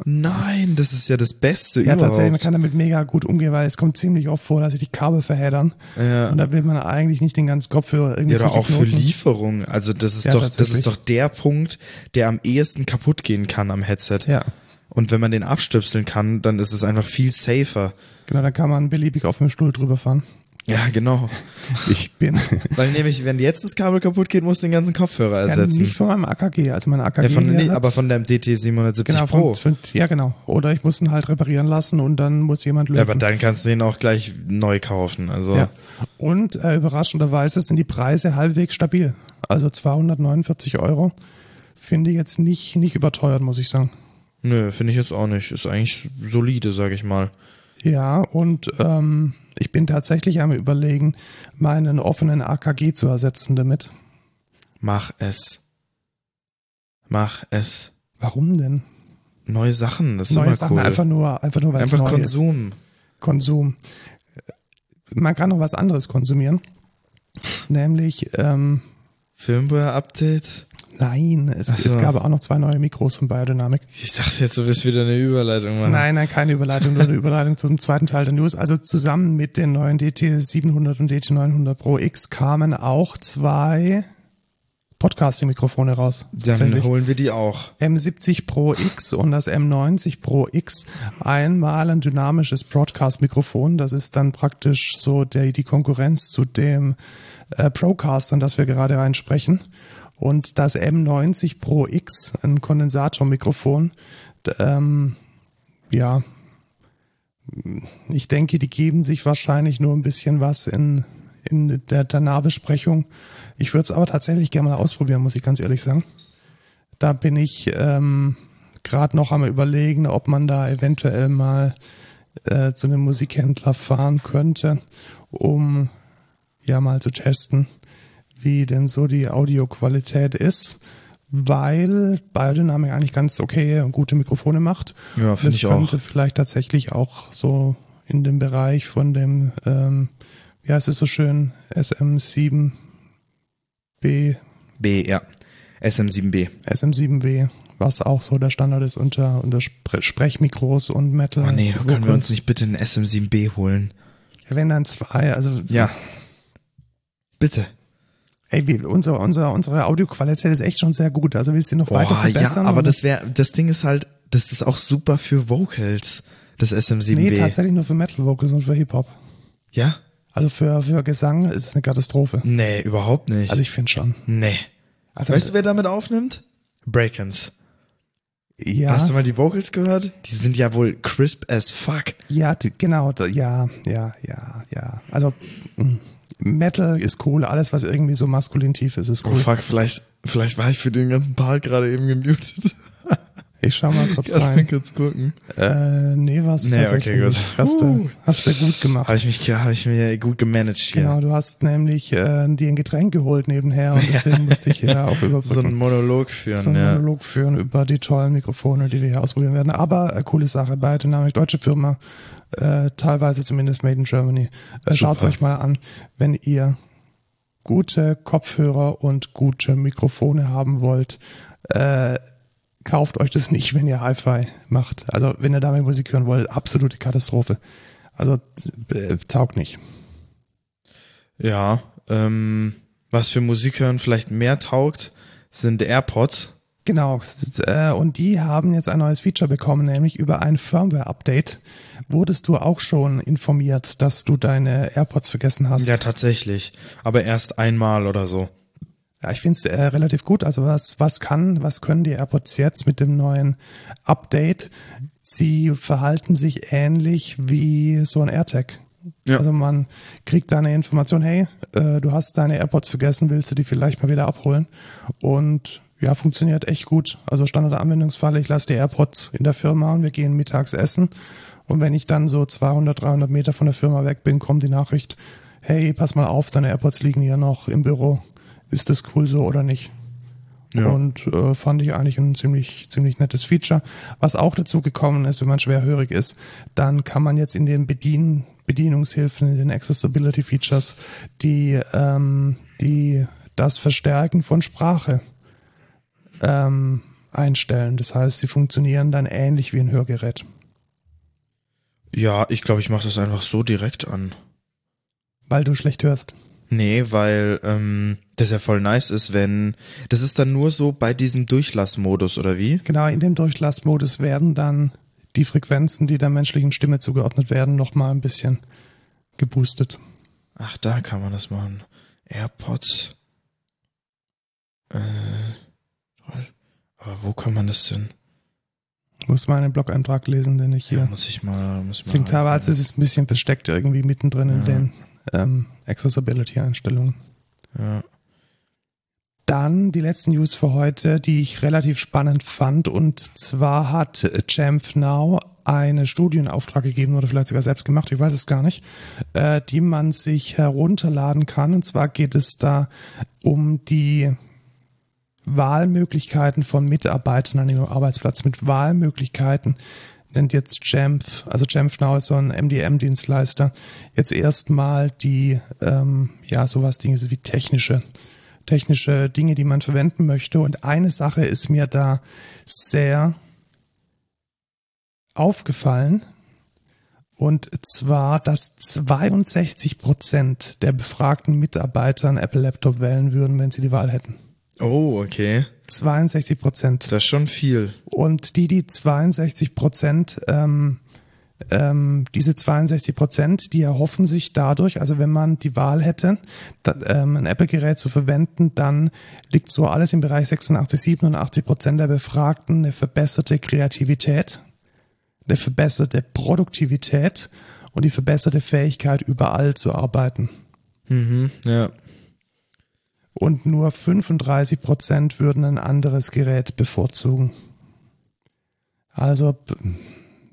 Nein, das ist ja das Beste ja, überhaupt. tatsächlich, man kann damit mega gut umgehen, weil es kommt ziemlich oft vor, dass sich die Kabel verheddern. Ja. Und da will man eigentlich nicht den ganzen Kopfhörer irgendwie Ja, oder auch für Knoten. Lieferung. Also das ist Ja, doch, das ist doch der Punkt, der am ehesten kaputt gehen kann am Headset. Ja, Und wenn man den abstöpseln kann, dann ist es einfach viel safer. genau, da kann man beliebig auf dem Stuhl drüber fahren. Ja, genau. Ich bin Weil nämlich, wenn jetzt das Kabel kaputt geht, musst du den ganzen Kopfhörer ja, ersetzen. nicht von meinem AKG, also mein AKG. ja, von, nee, aber von deinem DT 770 genau, Pro. von, ja genau. Oder ich muss ihn halt reparieren lassen und dann muss jemand lösen. ja, aber dann kannst du den auch gleich neu kaufen. Also Ja. Und äh, überraschenderweise sind die Preise halbwegs stabil. Also 249 Euro finde ich jetzt nicht, nicht überteuert, muss ich sagen. nö, finde ich jetzt auch nicht. Ist eigentlich solide, sag ich mal. Ja, und ähm, ich bin tatsächlich am überlegen, meinen offenen AKG zu ersetzen damit. Mach es. Mach es. Warum denn? Neue Sachen, das ist Neue immer Sachen, cool. einfach nur, einfach nur, weil Einfach neu ist. Konsum. Konsum. Man kann noch was anderes konsumieren. Nämlich, ähm, Firmware-Update. Nein, es, so. es gab auch noch zwei neue Mikros von Biodynamic. Ich dachte jetzt, du wirst wieder eine Überleitung machen. Nein, nein, keine Überleitung, nur eine Überleitung zum zweiten Teil der News. Also zusammen mit den neuen DT700 und DT900 Pro X kamen auch zwei Podcasting-Mikrofone raus. Dann holen wir die auch. M70 Pro X und das M90 Pro X einmal ein dynamisches Broadcast-Mikrofon. Das ist dann praktisch so der, die Konkurrenz zu dem äh, Procaster, das wir gerade reinsprechen. Und das M90 Pro X, ein Kondensatormikrofon. Ähm, ja, ich denke, die geben sich wahrscheinlich nur ein bisschen was in, in der, der Nahbesprechung. Ich würde es aber tatsächlich gerne mal ausprobieren, muss ich ganz ehrlich sagen. Da bin ich ähm, gerade noch am überlegen, ob man da eventuell mal äh, zu einem Musikhändler fahren könnte, um ja mal zu testen, wie denn so die Audioqualität ist, weil Biodynamic eigentlich ganz okay und gute Mikrofone macht. Ja, finde ich auch. vielleicht tatsächlich auch so in dem Bereich von dem, ähm, wie heißt es so schön, SM7B, B, ja. SM7B. SM7W was auch so der Standard ist unter, unter Spre Sprechmikros und Metal. Oh nee, können wir uns nicht bitte einen SM7B holen? Ja, wenn dann zwei, also. Ja. Bitte. Ey, wie, unser, unser, unsere Audioqualität ist echt schon sehr gut. Also willst du noch weiter Boah, verbessern? ja, aber das wäre, das Ding ist halt, das ist auch super für Vocals, das SM7B. Nee, tatsächlich nur für Metal Vocals und für Hip-Hop. Ja? Also für, für Gesang ist es eine Katastrophe. Nee, überhaupt nicht. Also ich finde schon. nee. Also, Weißt du, wer damit aufnimmt? Breakins. ja, Hast du mal die Vocals gehört? Die sind ja wohl crisp as fuck. ja, die- genau, da- ja, ja, ja, ja. Also mh, Metal ist cool, alles was irgendwie so maskulin tief ist, ist Oh cool. fuck, vielleicht, vielleicht war ich für den ganzen Part gerade eben gemutet. Ich schau mal kurz Lass rein. kurz gucken. Äh, nee, was Nee, tatsächlich okay, gut. Hast, du, hast du gut gemacht. Habe ich mich, habe ich mir gut gemanagt hier. Genau, du hast nämlich äh, dir ein Getränk geholt nebenher und deswegen musste ich hier auch So überbrücken. einen Monolog führen, so einen ja. Monolog führen über die tollen Mikrofone, die wir hier ausprobieren werden. Aber äh, coole Sache bei Dynamic, deutsche Firma, äh, teilweise zumindest made in Germany. Äh, Schaut euch mal an, wenn ihr gute Kopfhörer und gute Mikrofone haben wollt. Äh, kauft euch das nicht, wenn ihr Hi-Fi macht. Also wenn ihr damit Musik hören wollt, absolute Katastrophe. Also äh, taugt nicht. Ja, ähm, was für Musik hören vielleicht mehr taugt, sind AirPods. Genau, äh, und die haben jetzt ein neues Feature bekommen, nämlich über ein Firmware-Update. Wurdest du auch schon informiert, dass du deine AirPods vergessen hast? Ja, tatsächlich. Aber erst einmal oder so. Ja, ich finde es äh, relativ gut. Also was, was kann, was können die AirPods jetzt mit dem neuen Update? Sie verhalten sich ähnlich wie so ein AirTag. Ja. Also man kriegt da eine Information, hey, äh, du hast deine AirPods vergessen, willst du die vielleicht mal wieder abholen? Und ja, funktioniert echt gut. Also Standard-Anwendungsfall, ich lasse die AirPods in der Firma und wir gehen mittags essen. Und wenn ich dann so 200, 300 Meter von der Firma weg bin, kommt die Nachricht, hey, pass mal auf, deine AirPods liegen hier noch im Büro. Ist das cool so oder nicht? Ja. Und äh, fand ich eigentlich ein ziemlich, ziemlich nettes Feature. Was auch dazu gekommen ist, wenn man schwerhörig ist, dann kann man jetzt in den Bedien Bedienungshilfen, in den Accessibility Features, die, ähm, die das Verstärken von Sprache ähm, einstellen. Das heißt, sie funktionieren dann ähnlich wie ein Hörgerät. Ja, ich glaube, ich mache das einfach so direkt an. Weil du schlecht hörst. Nee, weil ähm, das ja voll nice ist, wenn das ist dann nur so bei diesem Durchlassmodus oder wie? Genau, in dem Durchlassmodus werden dann die Frequenzen, die der menschlichen Stimme zugeordnet werden, nochmal ein bisschen geboostet. Ach, da kann man das machen. AirPods. Äh, toll. Aber wo kann man das denn? Muss mal einen Blog-Eintrag lesen, den ich Ja, hier. muss ich mal, muss ich mal. Klingt teilweise, es ist ein bisschen versteckt irgendwie mittendrin in Ja. den ähm, Accessibility-Einstellungen. Ja. Dann die letzten News für heute, die ich relativ spannend fand. Und zwar hat Jamf Now eine Studie in Auftrag gegeben oder vielleicht sogar selbst gemacht, ich weiß es gar nicht, äh, die man sich herunterladen kann. Und zwar geht es da um die Wahlmöglichkeiten von Mitarbeitern an ihrem Arbeitsplatz mit Wahlmöglichkeiten nennt jetzt Jamf, also Jamf Now ist so ein MDM-Dienstleister, jetzt erstmal die, ähm, ja, sowas Dinge so wie technische, technische Dinge, die man verwenden möchte. Und eine Sache ist mir da sehr aufgefallen. Und zwar, dass 62 Prozent der befragten Mitarbeiter einen Apple Laptop wählen würden, wenn sie die Wahl hätten. Oh, okay. 62 Prozent. Das ist schon viel. Und die, die 62 Prozent, ähm, ähm, diese 62 Prozent, die erhoffen sich dadurch, also wenn man die Wahl hätte, da, ähm, ein Apple-Gerät zu verwenden, dann liegt so alles im Bereich 86, 87 Prozent der Befragten eine verbesserte Kreativität, eine verbesserte Produktivität und die verbesserte Fähigkeit, überall zu arbeiten. Mhm, ja. Und nur 35 Prozent würden ein anderes Gerät bevorzugen. Also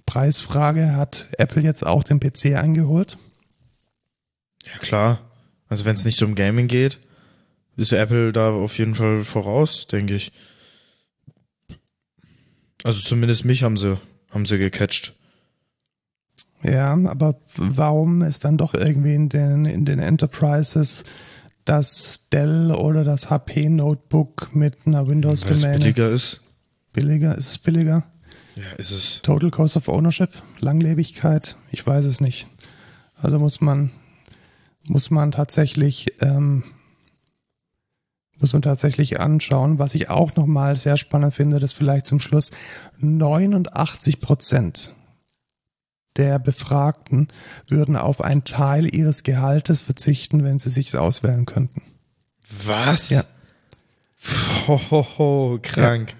Preisfrage, hat Apple jetzt auch den PC eingeholt? Ja, klar. Also wenn es nicht um Gaming geht, ist Apple da auf jeden Fall voraus, denke ich. Also zumindest mich haben sie, haben sie gecatcht. Ja, aber warum ist dann doch irgendwie in den, in den Enterprises das Dell oder das HP Notebook mit einer Weil es Windows-Domäne billiger ist. billiger? Ist es billiger? Ja, ist es. Total Cost of Ownership, Langlebigkeit, ich weiß es nicht. Also muss man, muss man tatsächlich, ähm, muss man tatsächlich anschauen. Was ich auch nochmal sehr spannend finde, das vielleicht zum Schluss, 89 Prozent der Befragten würden auf einen Teil ihres Gehaltes verzichten, wenn sie sich auswählen könnten. Was? Ja. Hohoho, krank.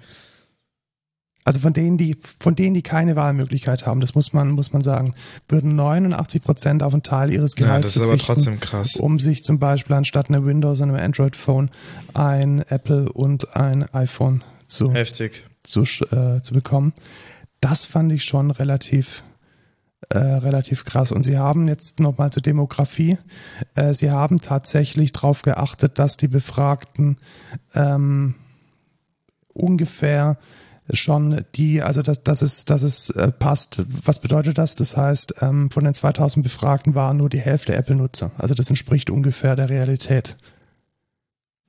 Also von denen, die, von denen, die keine Wahlmöglichkeit haben, das muss man, muss man sagen, würden 89 Prozent auf einen Teil ihres Ja, Gehalts das ist aber verzichten, trotzdem krass. um sich zum Beispiel anstatt einem Windows und einem Android-Phone ein Apple und ein iPhone zu, Heftig. zu, äh, zu bekommen. Das fand ich schon relativ, äh, relativ krass. Und sie haben jetzt nochmal zur Demografie, äh, sie haben tatsächlich darauf geachtet, dass die Befragten ähm, ungefähr schon die, also dass, dass es, dass es äh, passt. Was bedeutet das? Das heißt, ähm, von den 2000 Befragten waren nur die Hälfte Apple-Nutzer. Also das entspricht ungefähr der Realität.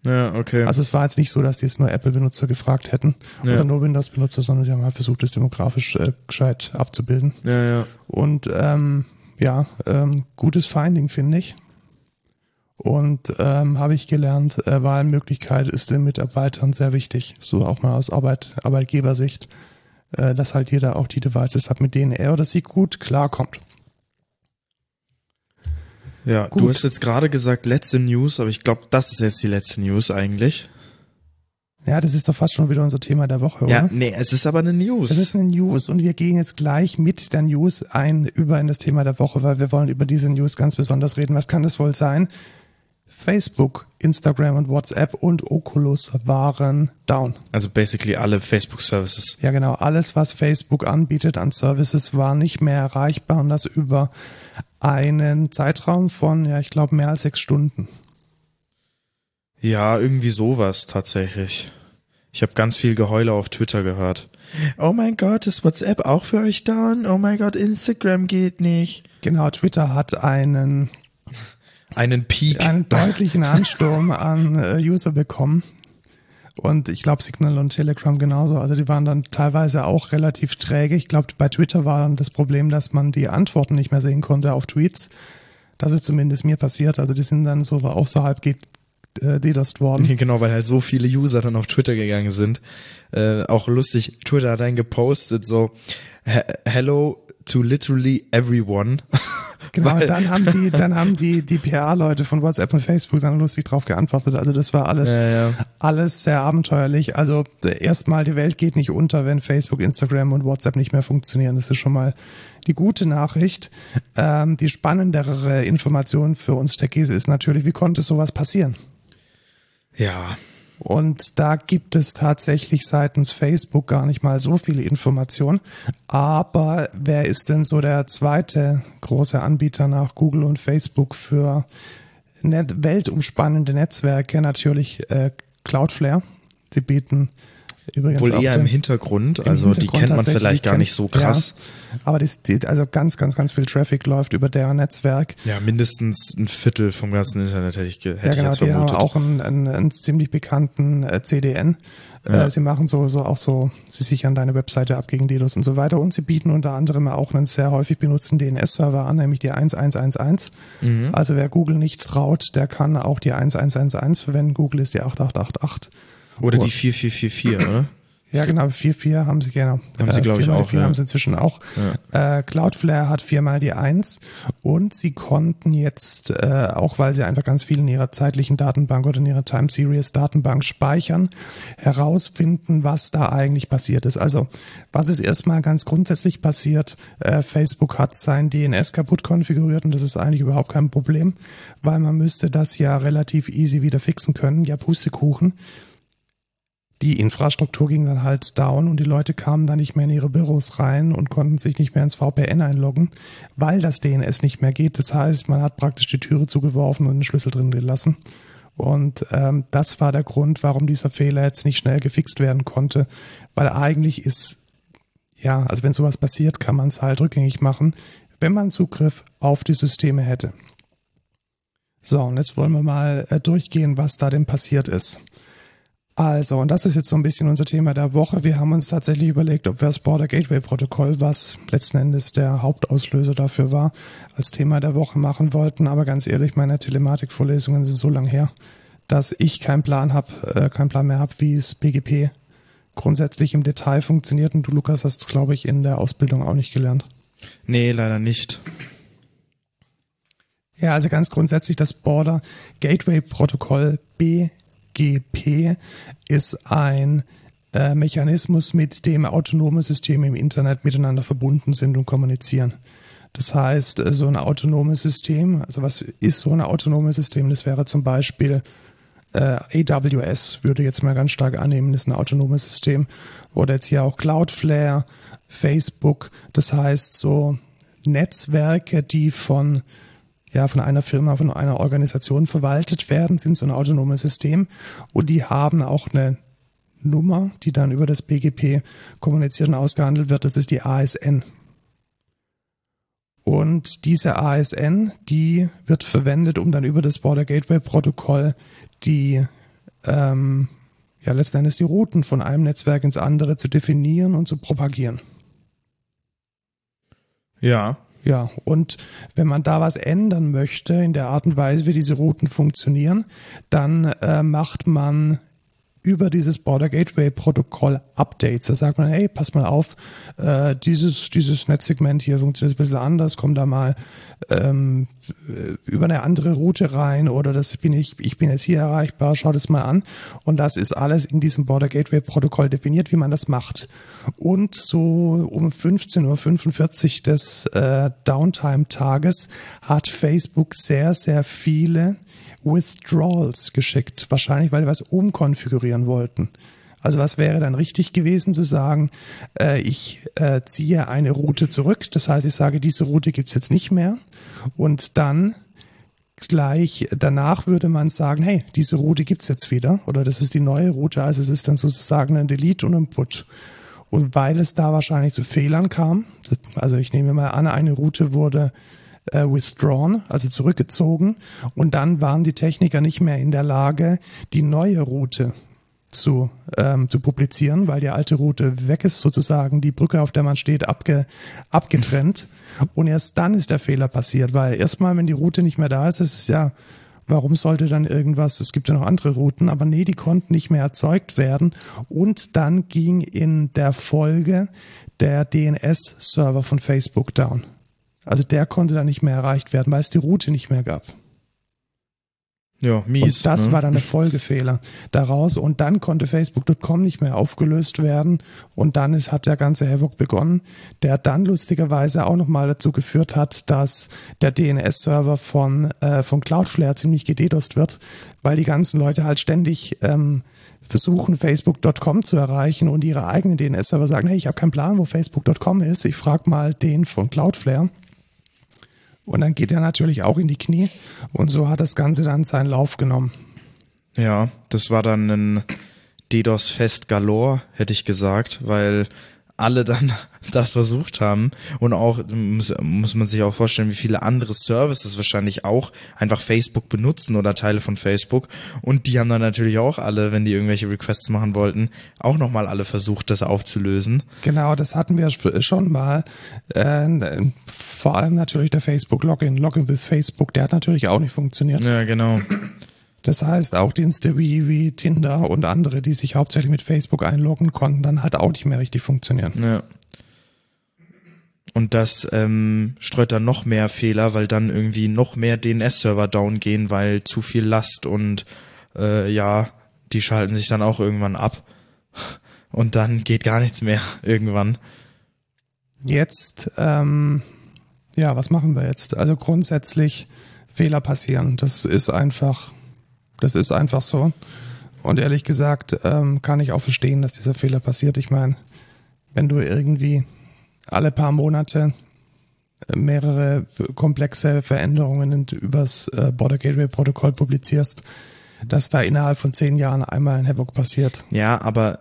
Ja, okay. Also es war jetzt nicht so, dass die jetzt nur Apple-Benutzer gefragt hätten Ja. oder nur Windows-Benutzer, sondern sie haben halt versucht, das demografisch äh, gescheit abzubilden. ja, ja. Und ähm, ja, ähm, gutes Finding, finde ich. Und ähm, habe ich gelernt, äh, Wahlmöglichkeit ist den Mitarbeitern sehr wichtig, so auch mal aus Arbeit, Arbeitgebersicht, äh, dass halt jeder auch die Devices hat, mit denen er oder sie gut klarkommt. Ja, Gut. du hast jetzt gerade gesagt letzte News, aber ich glaube, das ist jetzt die letzte News eigentlich. Ja, das ist doch fast schon wieder unser Thema der Woche, oder? Ja, nee, es ist aber eine News. Das ist eine News und wir gehen jetzt gleich mit der News ein über in das Thema der Woche, weil wir wollen über diese News ganz besonders reden. Was kann das wohl sein? Facebook, Instagram und WhatsApp und Oculus waren down. also basically alle Facebook Services. Ja, genau. Alles, was Facebook anbietet an Services, war nicht mehr erreichbar und das über einen Zeitraum von, ja, ich glaube, mehr als sechs Stunden. Ja, irgendwie sowas tatsächlich. Ich habe ganz viel Geheule auf Twitter gehört. Oh mein Gott, ist WhatsApp auch für euch down? Oh mein Gott, Instagram geht nicht. Genau, Twitter hat einen, Einen Peak. einen deutlichen Ansturm an äh, User bekommen. Und ich glaube, Signal und Telegram genauso. Also die waren dann teilweise auch relativ träge. Ich glaube, bei Twitter war dann das Problem, dass man die Antworten nicht mehr sehen konnte auf Tweets. Das ist zumindest mir passiert. Also die sind dann so auch so halb geht, äh, DDoSed worden. Genau, weil halt so viele User dann auf Twitter gegangen sind. Äh, auch lustig, Twitter hat dann gepostet so, "He- hello to literally everyone. Genau, dann haben die, dann haben die, die PR-Leute von WhatsApp und Facebook dann lustig drauf geantwortet. Also das war alles, Ja, ja. alles sehr abenteuerlich. Also erstmal, die Welt geht nicht unter, wenn Facebook, Instagram und WhatsApp nicht mehr funktionieren. Das ist schon mal die gute Nachricht. Ähm, die spannendere Information für uns Techies ist natürlich, wie konnte sowas passieren? Ja, Und da gibt es tatsächlich seitens Facebook gar nicht mal so viele Informationen. Aber wer ist denn so der zweite große Anbieter nach Google und Facebook für net weltumspannende Netzwerke? Natürlich äh, Cloudflare. Sie bieten übrigens wohl eher im Hintergrund, im also die Hintergrund kennt man vielleicht gar nicht so krass. Ja, aber das, die, also ganz, ganz, ganz viel Traffic läuft über deren Netzwerk. Ja, mindestens ein Viertel vom ganzen Internet hätte ich, hätte Ja, ich genau, jetzt die haben vermutet. auch einen, einen, einen ziemlich bekannten äh, CDN. Ja. Äh, sie machen so, so auch so, sie sichern deine Webseite ab gegen DDoS und so weiter. Und sie bieten unter anderem auch einen sehr häufig benutzten DNS-Server an, nämlich die 1111. Mhm. Also wer Google nicht traut, der kann auch die 1111 verwenden. Google ist die 8888. Oder Oh. die 4444, oder? Ja, genau, 4.4 haben sie, genau. Haben sie, glaub ich, 4 mal auch, 4 ja. haben sie inzwischen auch. Äh, Cloudflare hat viermal die 1 und sie konnten jetzt, äh, auch weil sie einfach ganz viel in ihrer zeitlichen Datenbank oder in ihrer Time Series Datenbank speichern, herausfinden, was da eigentlich passiert ist. Also, was ist erstmal ganz grundsätzlich passiert? Äh, Facebook hat sein DNS kaputt konfiguriert und das ist eigentlich überhaupt kein Problem, weil man müsste das ja relativ easy wieder fixen können. Ja, Pustekuchen die Infrastruktur ging dann halt down und die Leute kamen dann nicht mehr in ihre Büros rein und konnten sich nicht mehr ins VPN einloggen, weil das DNS nicht mehr geht. Das heißt, man hat praktisch die Türe zugeworfen und den Schlüssel drin gelassen. Und ähm, das war der Grund, warum dieser Fehler jetzt nicht schnell gefixt werden konnte, weil eigentlich ist, ja, also wenn sowas passiert, kann man es halt rückgängig machen, wenn man Zugriff auf die Systeme hätte. So, und jetzt wollen wir mal äh, durchgehen, was da denn passiert ist. Also, und das ist jetzt so ein bisschen unser Thema der Woche. Wir haben uns tatsächlich überlegt, ob wir das Border Gateway Protokoll, was letzten Endes der Hauptauslöser dafür war, als Thema der Woche machen wollten. Aber ganz ehrlich, meine Telematikvorlesungen sind so lang her, dass ich keinen Plan habe, äh, keinen Plan mehr habe, wie es BGP grundsätzlich im Detail funktioniert. Und du, Lukas, hast es, glaube ich, in der Ausbildung auch nicht gelernt. Nee, leider nicht. Ja, also ganz grundsätzlich das Border Gateway Protokoll BGP ist ein äh, Mechanismus, mit dem autonome Systeme im Internet miteinander verbunden sind und kommunizieren. Das heißt, äh, so ein autonomes System, also was ist so ein autonomes System? Das wäre zum Beispiel äh, AWS, würde jetzt mal ganz stark annehmen, ist ein autonomes System. Oder jetzt hier auch Cloudflare, Facebook, das heißt so Netzwerke, die von ja, von einer Firma, von einer Organisation verwaltet werden, sind so ein autonomes System und die haben auch eine Nummer, die dann über das BGP kommuniziert und ausgehandelt wird. Das ist die ASN. Und diese ASN, die wird verwendet, um dann über das Border Gateway Protokoll die, ähm, ja, letzten die Routen von einem Netzwerk ins andere zu definieren und zu propagieren. Ja, ja, und wenn man da was ändern möchte in der Art und Weise, wie diese Routen funktionieren, dann äh, macht man über dieses Border Gateway Protokoll Updates. Da sagt man, hey, pass mal auf, äh, dieses, dieses Netzsegment hier funktioniert ein bisschen anders, komm da mal ähm, über eine andere Route rein oder das bin ich, ich bin jetzt hier erreichbar, schau das mal an. Und das ist alles in diesem Border Gateway Protokoll definiert, wie man das macht. Und so um 15.45 Uhr des äh, Downtime-Tages hat Facebook sehr, sehr viele Withdrawals geschickt. Wahrscheinlich, weil wir was umkonfigurieren wollten. Also was wäre dann richtig gewesen zu sagen, äh, ich äh, ziehe eine Route zurück. Das heißt, ich sage, diese Route gibt's jetzt nicht mehr. Und dann gleich danach würde man sagen, hey, diese Route gibt's jetzt wieder. Oder das ist die neue Route. Also es ist dann sozusagen ein Delete und ein Put. Und weil es da wahrscheinlich zu Fehlern kam, also ich nehme mal an, eine Route wurde äh, withdrawn, also zurückgezogen. Und dann waren die Techniker nicht mehr in der Lage, die neue Route zu, ähm, zu publizieren, weil die alte Route weg ist, sozusagen die Brücke, auf der man steht, abge, abgetrennt. Und erst dann ist der Fehler passiert, weil erstmal, wenn die Route nicht mehr da ist, ist es ja, warum sollte dann irgendwas, es gibt ja noch andere Routen, aber nee, die konnten nicht mehr erzeugt werden. Und dann ging in der Folge der DNS-Server von Facebook down. Also der konnte dann nicht mehr erreicht werden, weil es die Route nicht mehr gab. Ja, mies. Und das ne? war dann der Folgefehler daraus. Und dann konnte Facebook.com nicht mehr aufgelöst werden. Und dann ist, hat der ganze Havoc begonnen, der dann lustigerweise auch nochmal dazu geführt hat, dass der DNS-Server von, äh, von Cloudflare ziemlich gededost wird, weil die ganzen Leute halt ständig ähm, versuchen, Facebook.com zu erreichen und ihre eigenen DNS-Server sagen, hey, ich habe keinen Plan, wo Facebook.com ist. Ich frage mal den von Cloudflare. Und dann geht er natürlich auch in die Knie. Und so hat das Ganze dann seinen Lauf genommen. Ja, das war dann ein DDoS-Fest galore, hätte ich gesagt, weil alle dann das versucht haben und auch muss, muss man sich auch vorstellen, wie viele andere Services wahrscheinlich auch einfach Facebook benutzen oder Teile von Facebook und die haben dann natürlich auch alle, wenn die irgendwelche Requests machen wollten, auch nochmal alle versucht, das aufzulösen. Genau, das hatten wir schon mal. Äh, vor allem natürlich der Facebook Login, Login with Facebook, der hat natürlich auch nicht funktioniert. Ja, genau. Das heißt, auch Dienste wie, wie Tinder und andere, die sich hauptsächlich mit Facebook einloggen konnten, dann halt auch nicht mehr richtig funktionieren. Ja. Und das ähm, streut dann noch mehr Fehler, weil dann irgendwie noch mehr DNS-Server down gehen, weil zu viel Last und äh, ja, die schalten sich dann auch irgendwann ab. Und dann geht gar nichts mehr irgendwann. Jetzt, ähm, ja, was machen wir jetzt? Also grundsätzlich Fehler passieren. Das ist einfach das ist einfach so. Und ehrlich gesagt ähm, kann ich auch verstehen, dass dieser Fehler passiert. Ich meine, wenn du irgendwie alle paar Monate äh, mehrere komplexe Veränderungen übers äh, Border Gateway Protokoll publizierst, dass da innerhalb von zehn Jahren einmal ein Havoc passiert. Ja, aber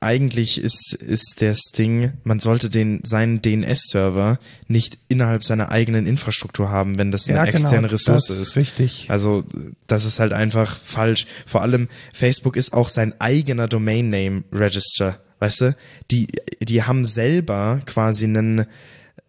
eigentlich ist, ist das Ding, man sollte den, seinen DNS-Server nicht innerhalb seiner eigenen Infrastruktur haben, wenn das eine Ja, genau, externe Ressource das ist. ist richtig. Also, das ist halt einfach falsch. Vor allem, Facebook ist auch sein eigener Domain Name Register. Weißt du? Die, die haben selber quasi einen,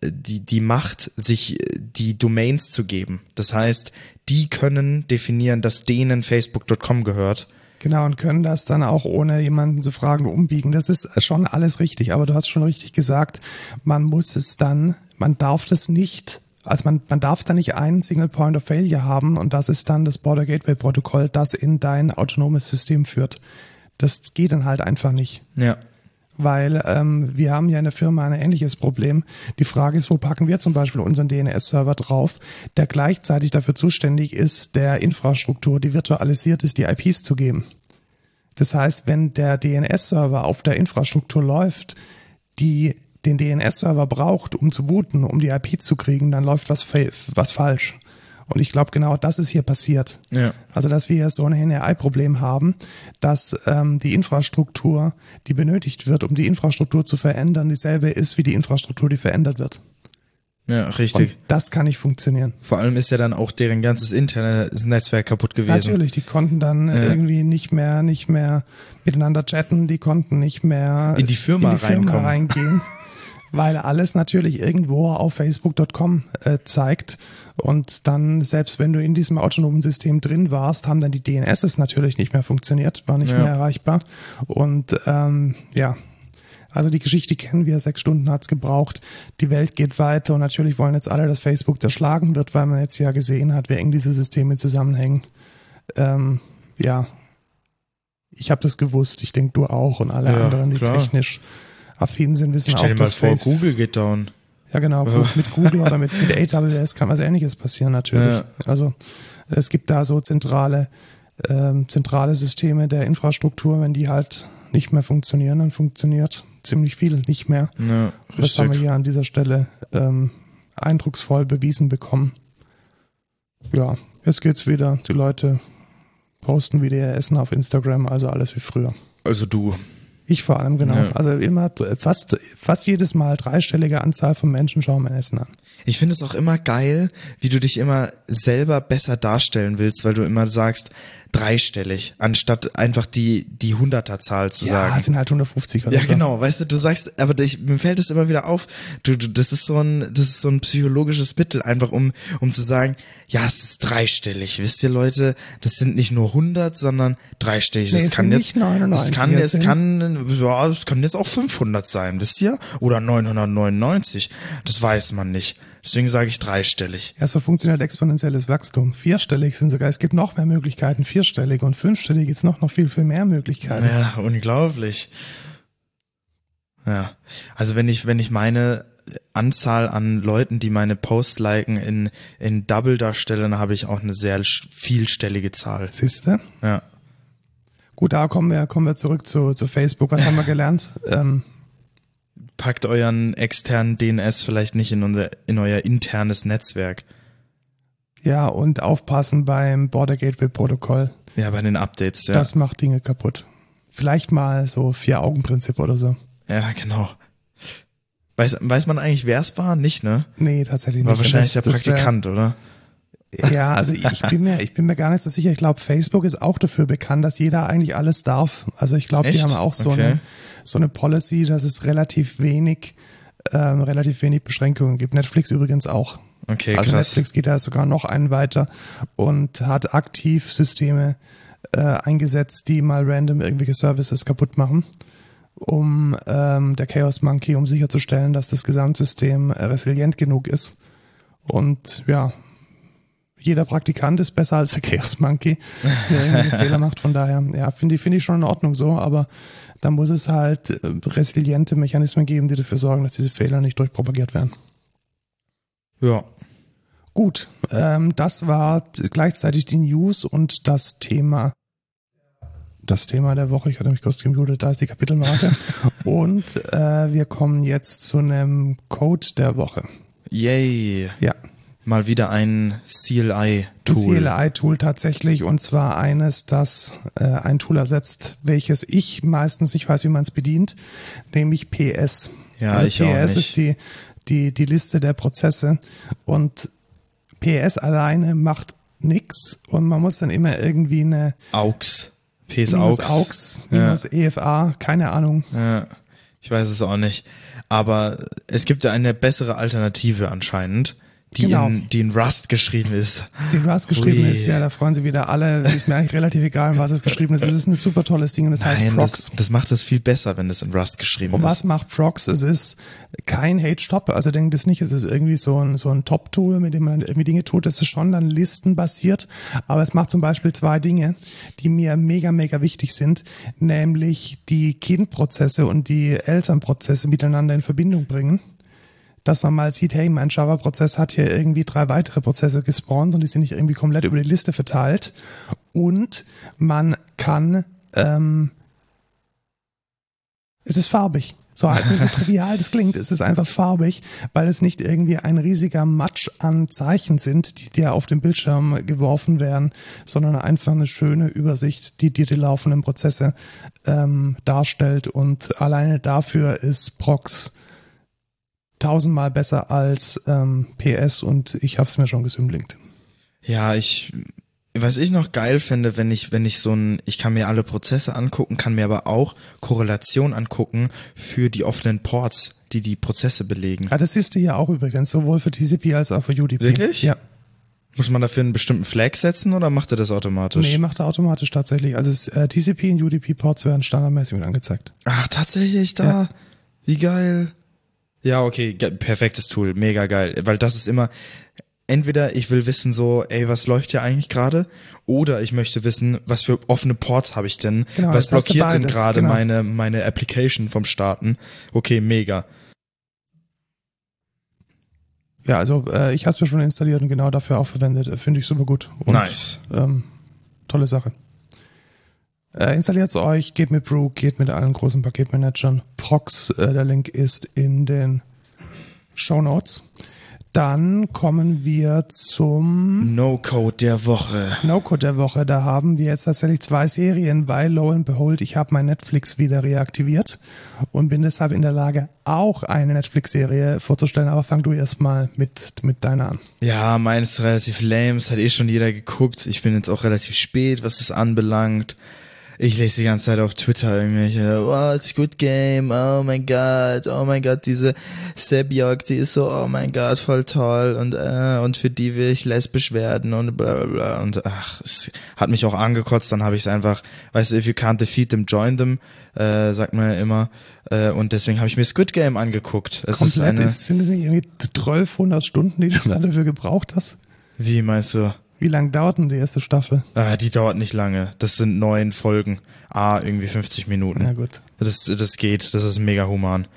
die, die Macht, sich die Domains zu geben. Das heißt, die können definieren, dass denen Facebook.com gehört. Genau, und können das dann auch ohne jemanden zu fragen umbiegen. Das ist schon alles richtig, aber du hast schon richtig gesagt, man muss es dann, man darf das nicht, also man, man darf da nicht einen Single Point of Failure haben und das ist dann das Border Gateway Protokoll, das in dein autonomes System führt. Das geht dann halt einfach nicht. Ja. Weil ähm, wir haben ja in der Firma ein ähnliches Problem. Die Frage ist, wo packen wir zum Beispiel unseren DNS-Server drauf, der gleichzeitig dafür zuständig ist, der Infrastruktur, die virtualisiert ist, die IPs zu geben. Das heißt, wenn der DNS-Server auf der Infrastruktur läuft, die den DNS-Server braucht, um zu booten, um die IP zu kriegen, dann läuft was, was falsch. Und ich glaube, genau das ist hier passiert. Ja. Also, dass wir hier so ein NRI-Problem haben, dass ähm, die Infrastruktur, die benötigt wird, um die Infrastruktur zu verändern, dieselbe ist wie die Infrastruktur, die verändert wird. Ja, Und richtig. das kann nicht funktionieren. Vor allem ist ja dann auch deren ganzes internes Netzwerk kaputt gewesen. Natürlich, die konnten dann irgendwie nicht mehr, nicht mehr miteinander chatten, die konnten nicht mehr In die Firma in die Firma reinkommen. reingehen, weil alles natürlich irgendwo auf Facebook.com äh, zeigt und dann selbst wenn du in diesem autonomen System drin warst, haben dann die DNSs natürlich nicht mehr funktioniert, war nicht Ja. mehr erreichbar und ähm, ja. Also die Geschichte kennen wir, sechs Stunden hat's gebraucht, die Welt geht weiter und natürlich wollen jetzt alle, dass Facebook zerschlagen wird, weil man jetzt ja gesehen hat, wie eng diese Systeme zusammenhängen. Ähm, ja, ich habe das gewusst, ich denke du auch und alle Ja, anderen, die klar. technisch affin sind, wissen Stell auch, dir mal dass vor, Facebook, Google geht down. ja genau, mit Google oder mit, mit AWS kann was ähnliches passieren natürlich. Ja. Also es gibt da so zentrale, ähm, zentrale Systeme der Infrastruktur, wenn die halt nicht mehr funktionieren, dann funktioniert ziemlich viel nicht mehr. Ja, Das haben wir hier an dieser Stelle ähm, eindrucksvoll bewiesen bekommen. Ja, jetzt geht's wieder. Die Leute posten wieder ihr Essen auf Instagram, also alles wie früher. Also du. Ich vor allem, genau. Ja. Also immer fast, fast jedes Mal dreistellige Anzahl von Menschen schauen mein Essen an. Ich finde es auch immer geil, wie du dich immer selber besser darstellen willst, weil du immer sagst dreistellig, anstatt einfach die die Hunderterzahl zu Ja, sagen. es sind halt 150 oder Ja, so. genau, weißt du, du sagst, aber ich, mir fällt es immer wieder auf, du, du, das ist so ein, das ist so ein psychologisches Mittel, einfach um, um zu sagen, ja, es ist dreistellig, wisst ihr Leute, das sind nicht nur 100, sondern dreistellig, Nee, das es kann jetzt, nicht 99, es kann, es kann, ja, es kann jetzt auch 500 sein, wisst ihr, oder 999, das weiß man nicht, deswegen sage ich dreistellig. Ja, so funktioniert exponentielles Wachstum. Vierstellig sind sogar, es gibt noch mehr Möglichkeiten, vierstellig und fünfstellig gibt's noch, noch viel, viel mehr Möglichkeiten. Ja, unglaublich. Ja, also wenn ich, wenn ich meine Anzahl an Leuten, die meine Posts liken, in, in Double darstelle, dann habe ich auch eine sehr vielstellige Zahl. Siehste? Ja. Gut, da kommen wir, kommen wir zurück zu, zu Facebook. Was haben wir gelernt? Ähm, Packt euren externen DNS vielleicht nicht in unser, in euer internes Netzwerk. ja, und aufpassen beim Border Gateway Protokoll. Ja, bei den Updates, ja. Das macht Dinge kaputt. Vielleicht mal so Vier-Augen-Prinzip oder so. ja, genau. Weiß, weiß man eigentlich, wer es war? Nicht, ne? Nee, tatsächlich War nicht. wahrscheinlich Das- der das wär- Praktikant, oder? Ja, also ich bin mir, ich bin mir gar nicht so sicher. Ich glaube, Facebook ist auch dafür bekannt, dass jeder eigentlich alles darf. Also ich glaube, die haben auch so Okay. eine so eine Policy, dass es relativ wenig ähm, relativ wenig Beschränkungen gibt. Netflix übrigens auch. Okay, also krass. Netflix geht da sogar noch einen weiter und hat aktiv Systeme äh, eingesetzt, die mal random irgendwelche Services kaputt machen, um ähm, der Chaos Monkey, um sicherzustellen, dass das Gesamtsystem äh, resilient genug ist. Und ja, jeder Praktikant ist besser als der Chaos Monkey, der irgendwie Fehler macht. Von daher, ja, finde ich, finde ich schon in Ordnung so, aber da muss es halt äh, resiliente Mechanismen geben, die dafür sorgen, dass diese Fehler nicht durchpropagiert werden. Ja. Gut, ähm, das war gleichzeitig die News und das Thema das Thema der Woche. Ich hatte mich kurz gemutet, da ist die Kapitelmarke. und äh, wir kommen jetzt zu einem Code der Woche. Yay. Ja, Mal wieder ein CLI Tool. CLI-Tool tatsächlich und zwar eines, das äh, ein Tool ersetzt, welches ich meistens nicht weiß, wie man es bedient, nämlich PS. Ja, also ich PS auch nicht. ist die, die, die Liste der Prozesse und PS alleine macht nix und man muss dann immer irgendwie eine AUX. PS minus AUX. AUX, minus EFA, keine Ahnung. Ja, ich weiß es auch nicht. Aber es gibt ja eine bessere Alternative anscheinend, die, Genau. in, die in Rust geschrieben ist. Die Rust geschrieben Ui. ist, ja, da freuen sie wieder alle. Ist mir eigentlich relativ egal, was es geschrieben ist. Es ist ein super tolles Ding und es heißt Nein, Prox. das, das macht es viel besser, wenn es in Rust geschrieben Und ist. was macht Prox? Es ist kein Hate-Stop, also denkt es nicht, es ist irgendwie so ein, so ein Top-Tool, mit dem man irgendwie Dinge tut. Es ist schon dann listenbasiert, aber es macht zum Beispiel zwei Dinge, die mir mega, mega wichtig sind, nämlich die Kindprozesse und die Elternprozesse miteinander in Verbindung bringen. Dass man mal sieht, hey, mein Java-Prozess hat hier irgendwie drei weitere Prozesse gespawnt und die sind nicht irgendwie komplett über die Liste verteilt. Und man kann ähm, es ist farbig. So, also es ist trivial, das klingt, es ist einfach farbig, weil es nicht irgendwie ein riesiger Matsch an Zeichen sind, die dir auf dem Bildschirm geworfen werden, sondern einfach eine schöne Übersicht, die dir die laufenden Prozesse ähm, darstellt. Und alleine dafür ist Prox tausendmal besser als ähm, PS und ich habe es mir schon gesümmlingt. Ja, ich, was ich noch geil finde, wenn ich, wenn ich so ein, ich kann mir alle Prozesse angucken, kann mir aber auch Korrelation angucken für die offenen Ports, die die Prozesse belegen. Ja, das siehst du ja auch übrigens, sowohl für TCP als auch für UDP. Wirklich? Ja. Muss man dafür einen bestimmten Flag setzen oder macht er das automatisch? Nee, macht er automatisch tatsächlich. Also es, äh, TCP und UDP-Ports werden standardmäßig mit angezeigt. Ach, tatsächlich da? Ja. Wie geil. Ja, okay, perfektes Tool, mega geil. Weil das ist immer, entweder ich will wissen so, ey, was läuft hier eigentlich gerade? Oder ich möchte wissen, was für offene Ports habe ich denn? Genau, was blockiert denn gerade genau. meine, meine Application vom Starten? Okay, mega. Ja, also äh, ich habe es mir schon installiert und genau dafür auch verwendet. Äh, Finde ich super gut. Und, Nice. Ähm, tolle Sache. Äh, installiert euch, geht mit Brew, geht mit allen großen Paketmanagern. Prox, äh, der Link ist in den Show Notes. Dann kommen wir zum No-Code der Woche. No-Code der Woche. Da haben wir jetzt tatsächlich zwei Serien, weil lo and behold, ich habe mein Netflix wieder reaktiviert und bin deshalb in der Lage, auch eine Netflix-Serie vorzustellen. Aber fang du erstmal mit, mit deiner an. Ja, meins ist relativ lame, es hat eh schon jeder geguckt. Ich bin jetzt auch relativ spät, was es anbelangt. Ich lese die ganze Zeit auf Twitter irgendwelche, oh, Squid Game, oh mein Gott, oh mein Gott, diese Sebjok, die ist so, oh mein Gott, voll toll und äh, und für die will ich lesbisch werden und bla bla bla und ach, es hat mich auch angekotzt, dann habe ich es einfach, weißt du, if you can't defeat them, join them, äh, sagt man ja immer äh, und deswegen habe ich mir Squid Game angeguckt. Es ist Komplett eine, ist, sind es nicht irgendwie 1200 Stunden, die du dafür gebraucht hast? wie meinst du? Wie lang dauert denn die erste Staffel? Ah, die dauert nicht lange. Das sind neun Folgen. Ah, irgendwie 50 Minuten. Na gut. Das, das geht. Das ist mega human.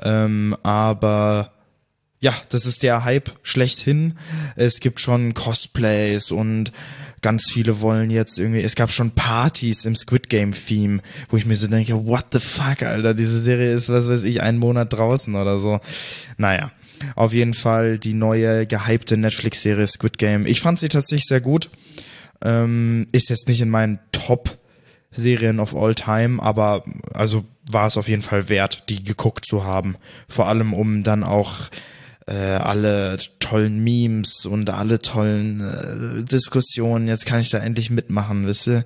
Ähm, aber ja, das ist der Hype schlechthin. Es gibt schon Cosplays und ganz viele wollen jetzt irgendwie, es gab schon Partys im Squid Game Theme, wo ich mir so denke, what the fuck, Alter, diese Serie ist, was weiß ich, einen Monat draußen oder so. Naja, auf jeden Fall die neue gehypte Netflix-Serie Squid Game. Ich fand sie tatsächlich sehr gut. Ähm, ist jetzt nicht in meinen Top Serien of all time, aber also war es auf jeden Fall wert, die geguckt zu haben. Vor allem um dann auch äh, alle tollen Memes und alle tollen äh, Diskussionen. Jetzt kann ich da endlich mitmachen, wisst ihr?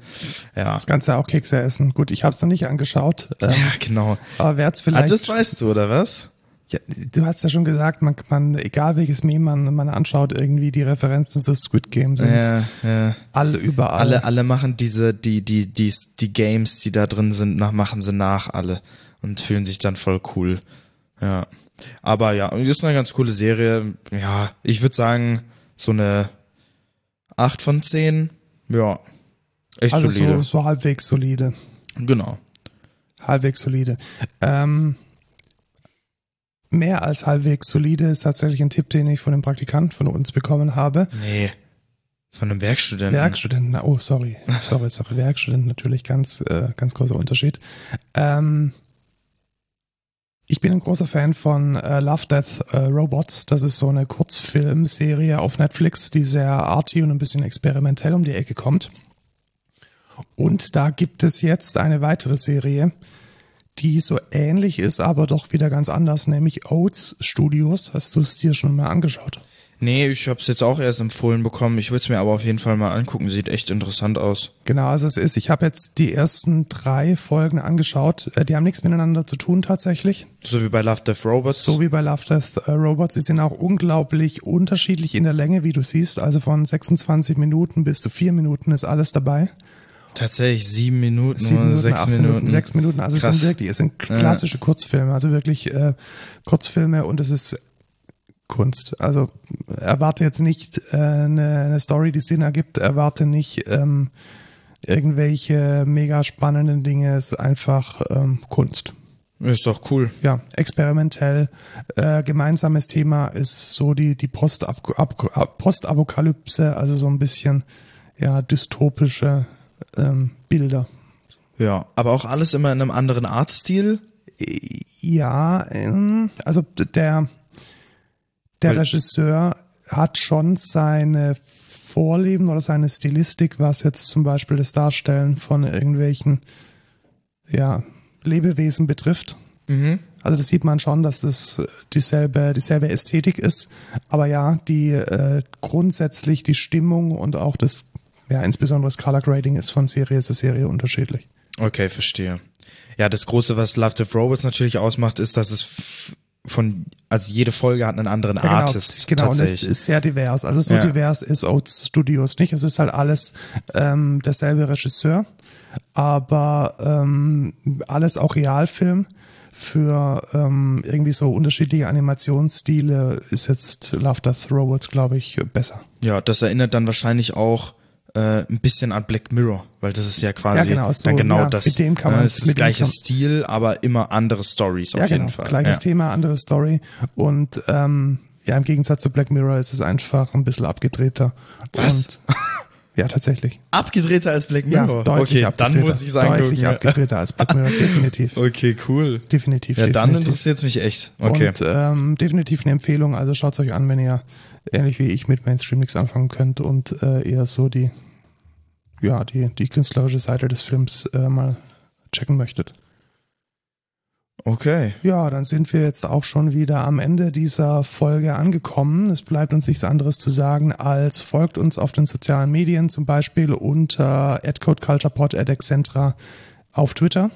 Ja. Das Ganze auch Kekse essen. Gut, ich habe es noch nicht angeschaut. Ähm, Ja, genau. aber wär's Ah, vielleicht. das weißt du, oder was? Ja, du hast ja schon gesagt, man, man, egal welches Meme man, man anschaut, irgendwie die Referenzen zu Squid Game sind Ja, ja. alle überall. Alle, alle machen diese, die, die, die, die Games, die da drin sind, nach, machen sie nach alle und fühlen sich dann voll cool. Ja. Aber ja, ist eine ganz coole Serie. Ja, ich würde sagen, so eine 8 von 10. Ja. Echt also solide. so, so halbwegs solide. Genau. Halbwegs solide. Ähm, mehr als halbwegs solide ist tatsächlich ein Tipp, den ich von dem Praktikanten von uns bekommen habe. Nee. Von einem Werkstudenten. Werkstudenten, oh, sorry, sorry, sorry, Werkstudenten, natürlich ganz, äh, ganz großer Unterschied. Ähm, Ich bin ein großer Fan von äh, Love, Death, äh, Robots. Das ist so eine Kurzfilmserie auf Netflix, die sehr arty und ein bisschen experimentell um die Ecke kommt. Und da gibt es jetzt eine weitere Serie, die so ähnlich ist, aber doch wieder ganz anders, nämlich Oats Studios. Hast du es dir schon mal angeschaut? Nee, ich habe es jetzt auch erst empfohlen bekommen. Ich würde es mir aber auf jeden Fall mal angucken. Sieht echt interessant aus. Genau, also es ist, ich habe jetzt die ersten drei Folgen angeschaut. Äh, Die haben nichts miteinander zu tun tatsächlich. So wie bei Love Death Robots. So wie bei Love Death äh, Robots. Sie sind auch unglaublich unterschiedlich in der Länge, wie du siehst. Also von 26 Minuten bis zu vier Minuten ist alles dabei. Tatsächlich sieben Minuten Sieben Minuten, sechs acht Minuten. Sechs Minuten. Also es Krass. sind wirklich, es sind klassische Kurzfilme. Also wirklich äh, Kurzfilme und es ist Kunst. Also erwarte jetzt nicht äh, eine, eine Story, die Sinn ergibt. Erwarte nicht ähm, irgendwelche mega spannenden Dinge. Es ist einfach ähm, Kunst. Ist doch cool. Ja, experimentell. Äh, gemeinsames Thema ist so die die Postapokalypse, also so ein bisschen ja dystopische ähm, Bilder. Ja, aber auch alles immer in einem anderen Artstil. Ja, also der der Weil- Regisseur hat schon seine Vorlieben oder seine Stilistik, was jetzt zum Beispiel das Darstellen von irgendwelchen ja, Lebewesen betrifft. Mhm. Also das sieht man schon, dass das dieselbe, dieselbe Ästhetik ist. Aber ja, die äh, grundsätzlich die Stimmung und auch das, ja, insbesondere das Color Grading ist von Serie zu Serie unterschiedlich. Okay, verstehe. Ja, das Große, was Love Death Robots natürlich ausmacht, ist, dass es von, also jede Folge hat einen anderen Ja, genau, Artist. Genau, und es tatsächlich. ist sehr divers. Also so Ja. divers ist Oats Studios nicht. Es ist halt alles ähm, derselbe Regisseur, aber ähm, alles auch Realfilm. Für ähm, irgendwie so unterschiedliche Animationsstile ist jetzt Love Death Robots, glaube ich, besser. ja, das erinnert dann wahrscheinlich auch äh, ein bisschen an Black Mirror, weil das ist ja quasi Ja, genau, so, dann genau ja, das. mit dem kann ne, man- es ist gleicher kann- Stil, aber immer andere Stories auf ja, jeden genau. Fall. Gleiches ja. Thema, andere Story. Und ähm, ja, im Gegensatz zu Black Mirror ist es einfach ein bisschen abgedrehter. Was? Und, ja, tatsächlich. Abgedrehter als Black Ja, Mirror. deutlich okay, abgedrehter. dann muss ich sagen, Deutlich abgedrehter als Black Mirror, definitiv. Okay, cool. Definitiv. Ja, dann definitiv. interessiert es mich echt. Okay. Und ähm, definitiv eine Empfehlung. Also schaut euch an, wenn ihr ähnlich wie ich mit Mainstream nichts anfangen könnt und äh, eher so die, ja, die, die künstlerische Seite des Films äh, mal checken möchtet. Okay. Ja, dann sind wir jetzt auch schon wieder am Ende dieser Folge angekommen. Es bleibt uns nichts anderes zu sagen, als folgt uns auf den sozialen Medien, zum Beispiel unter @codeculturepod@excentra auf Twitter.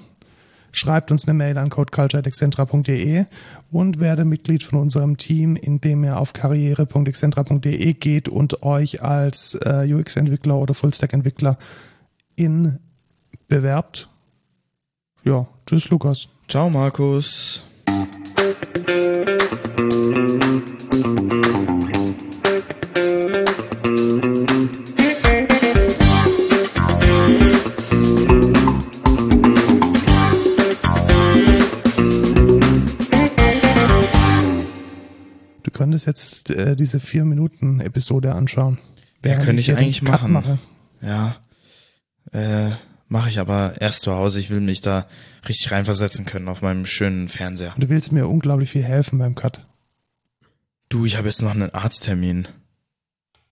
Schreibt uns eine Mail an codeculture.excentra.de und werde Mitglied von unserem Team, indem ihr auf karriere.excentra.de geht und euch als äh, UX-Entwickler oder Fullstack-Entwickler in bewerbt. Ja, tschüss Lukas. Ciao, Markus. Du könntest jetzt äh, diese vier Minuten Episode anschauen. während könnte ich den eigentlich machen. Mache. Ja. Äh, mache ich aber erst zu Hause. Ich will mich da richtig reinversetzen können auf meinem schönen Fernseher. Und du willst mir unglaublich viel helfen beim Cut. Du, ich habe jetzt noch einen Arzttermin.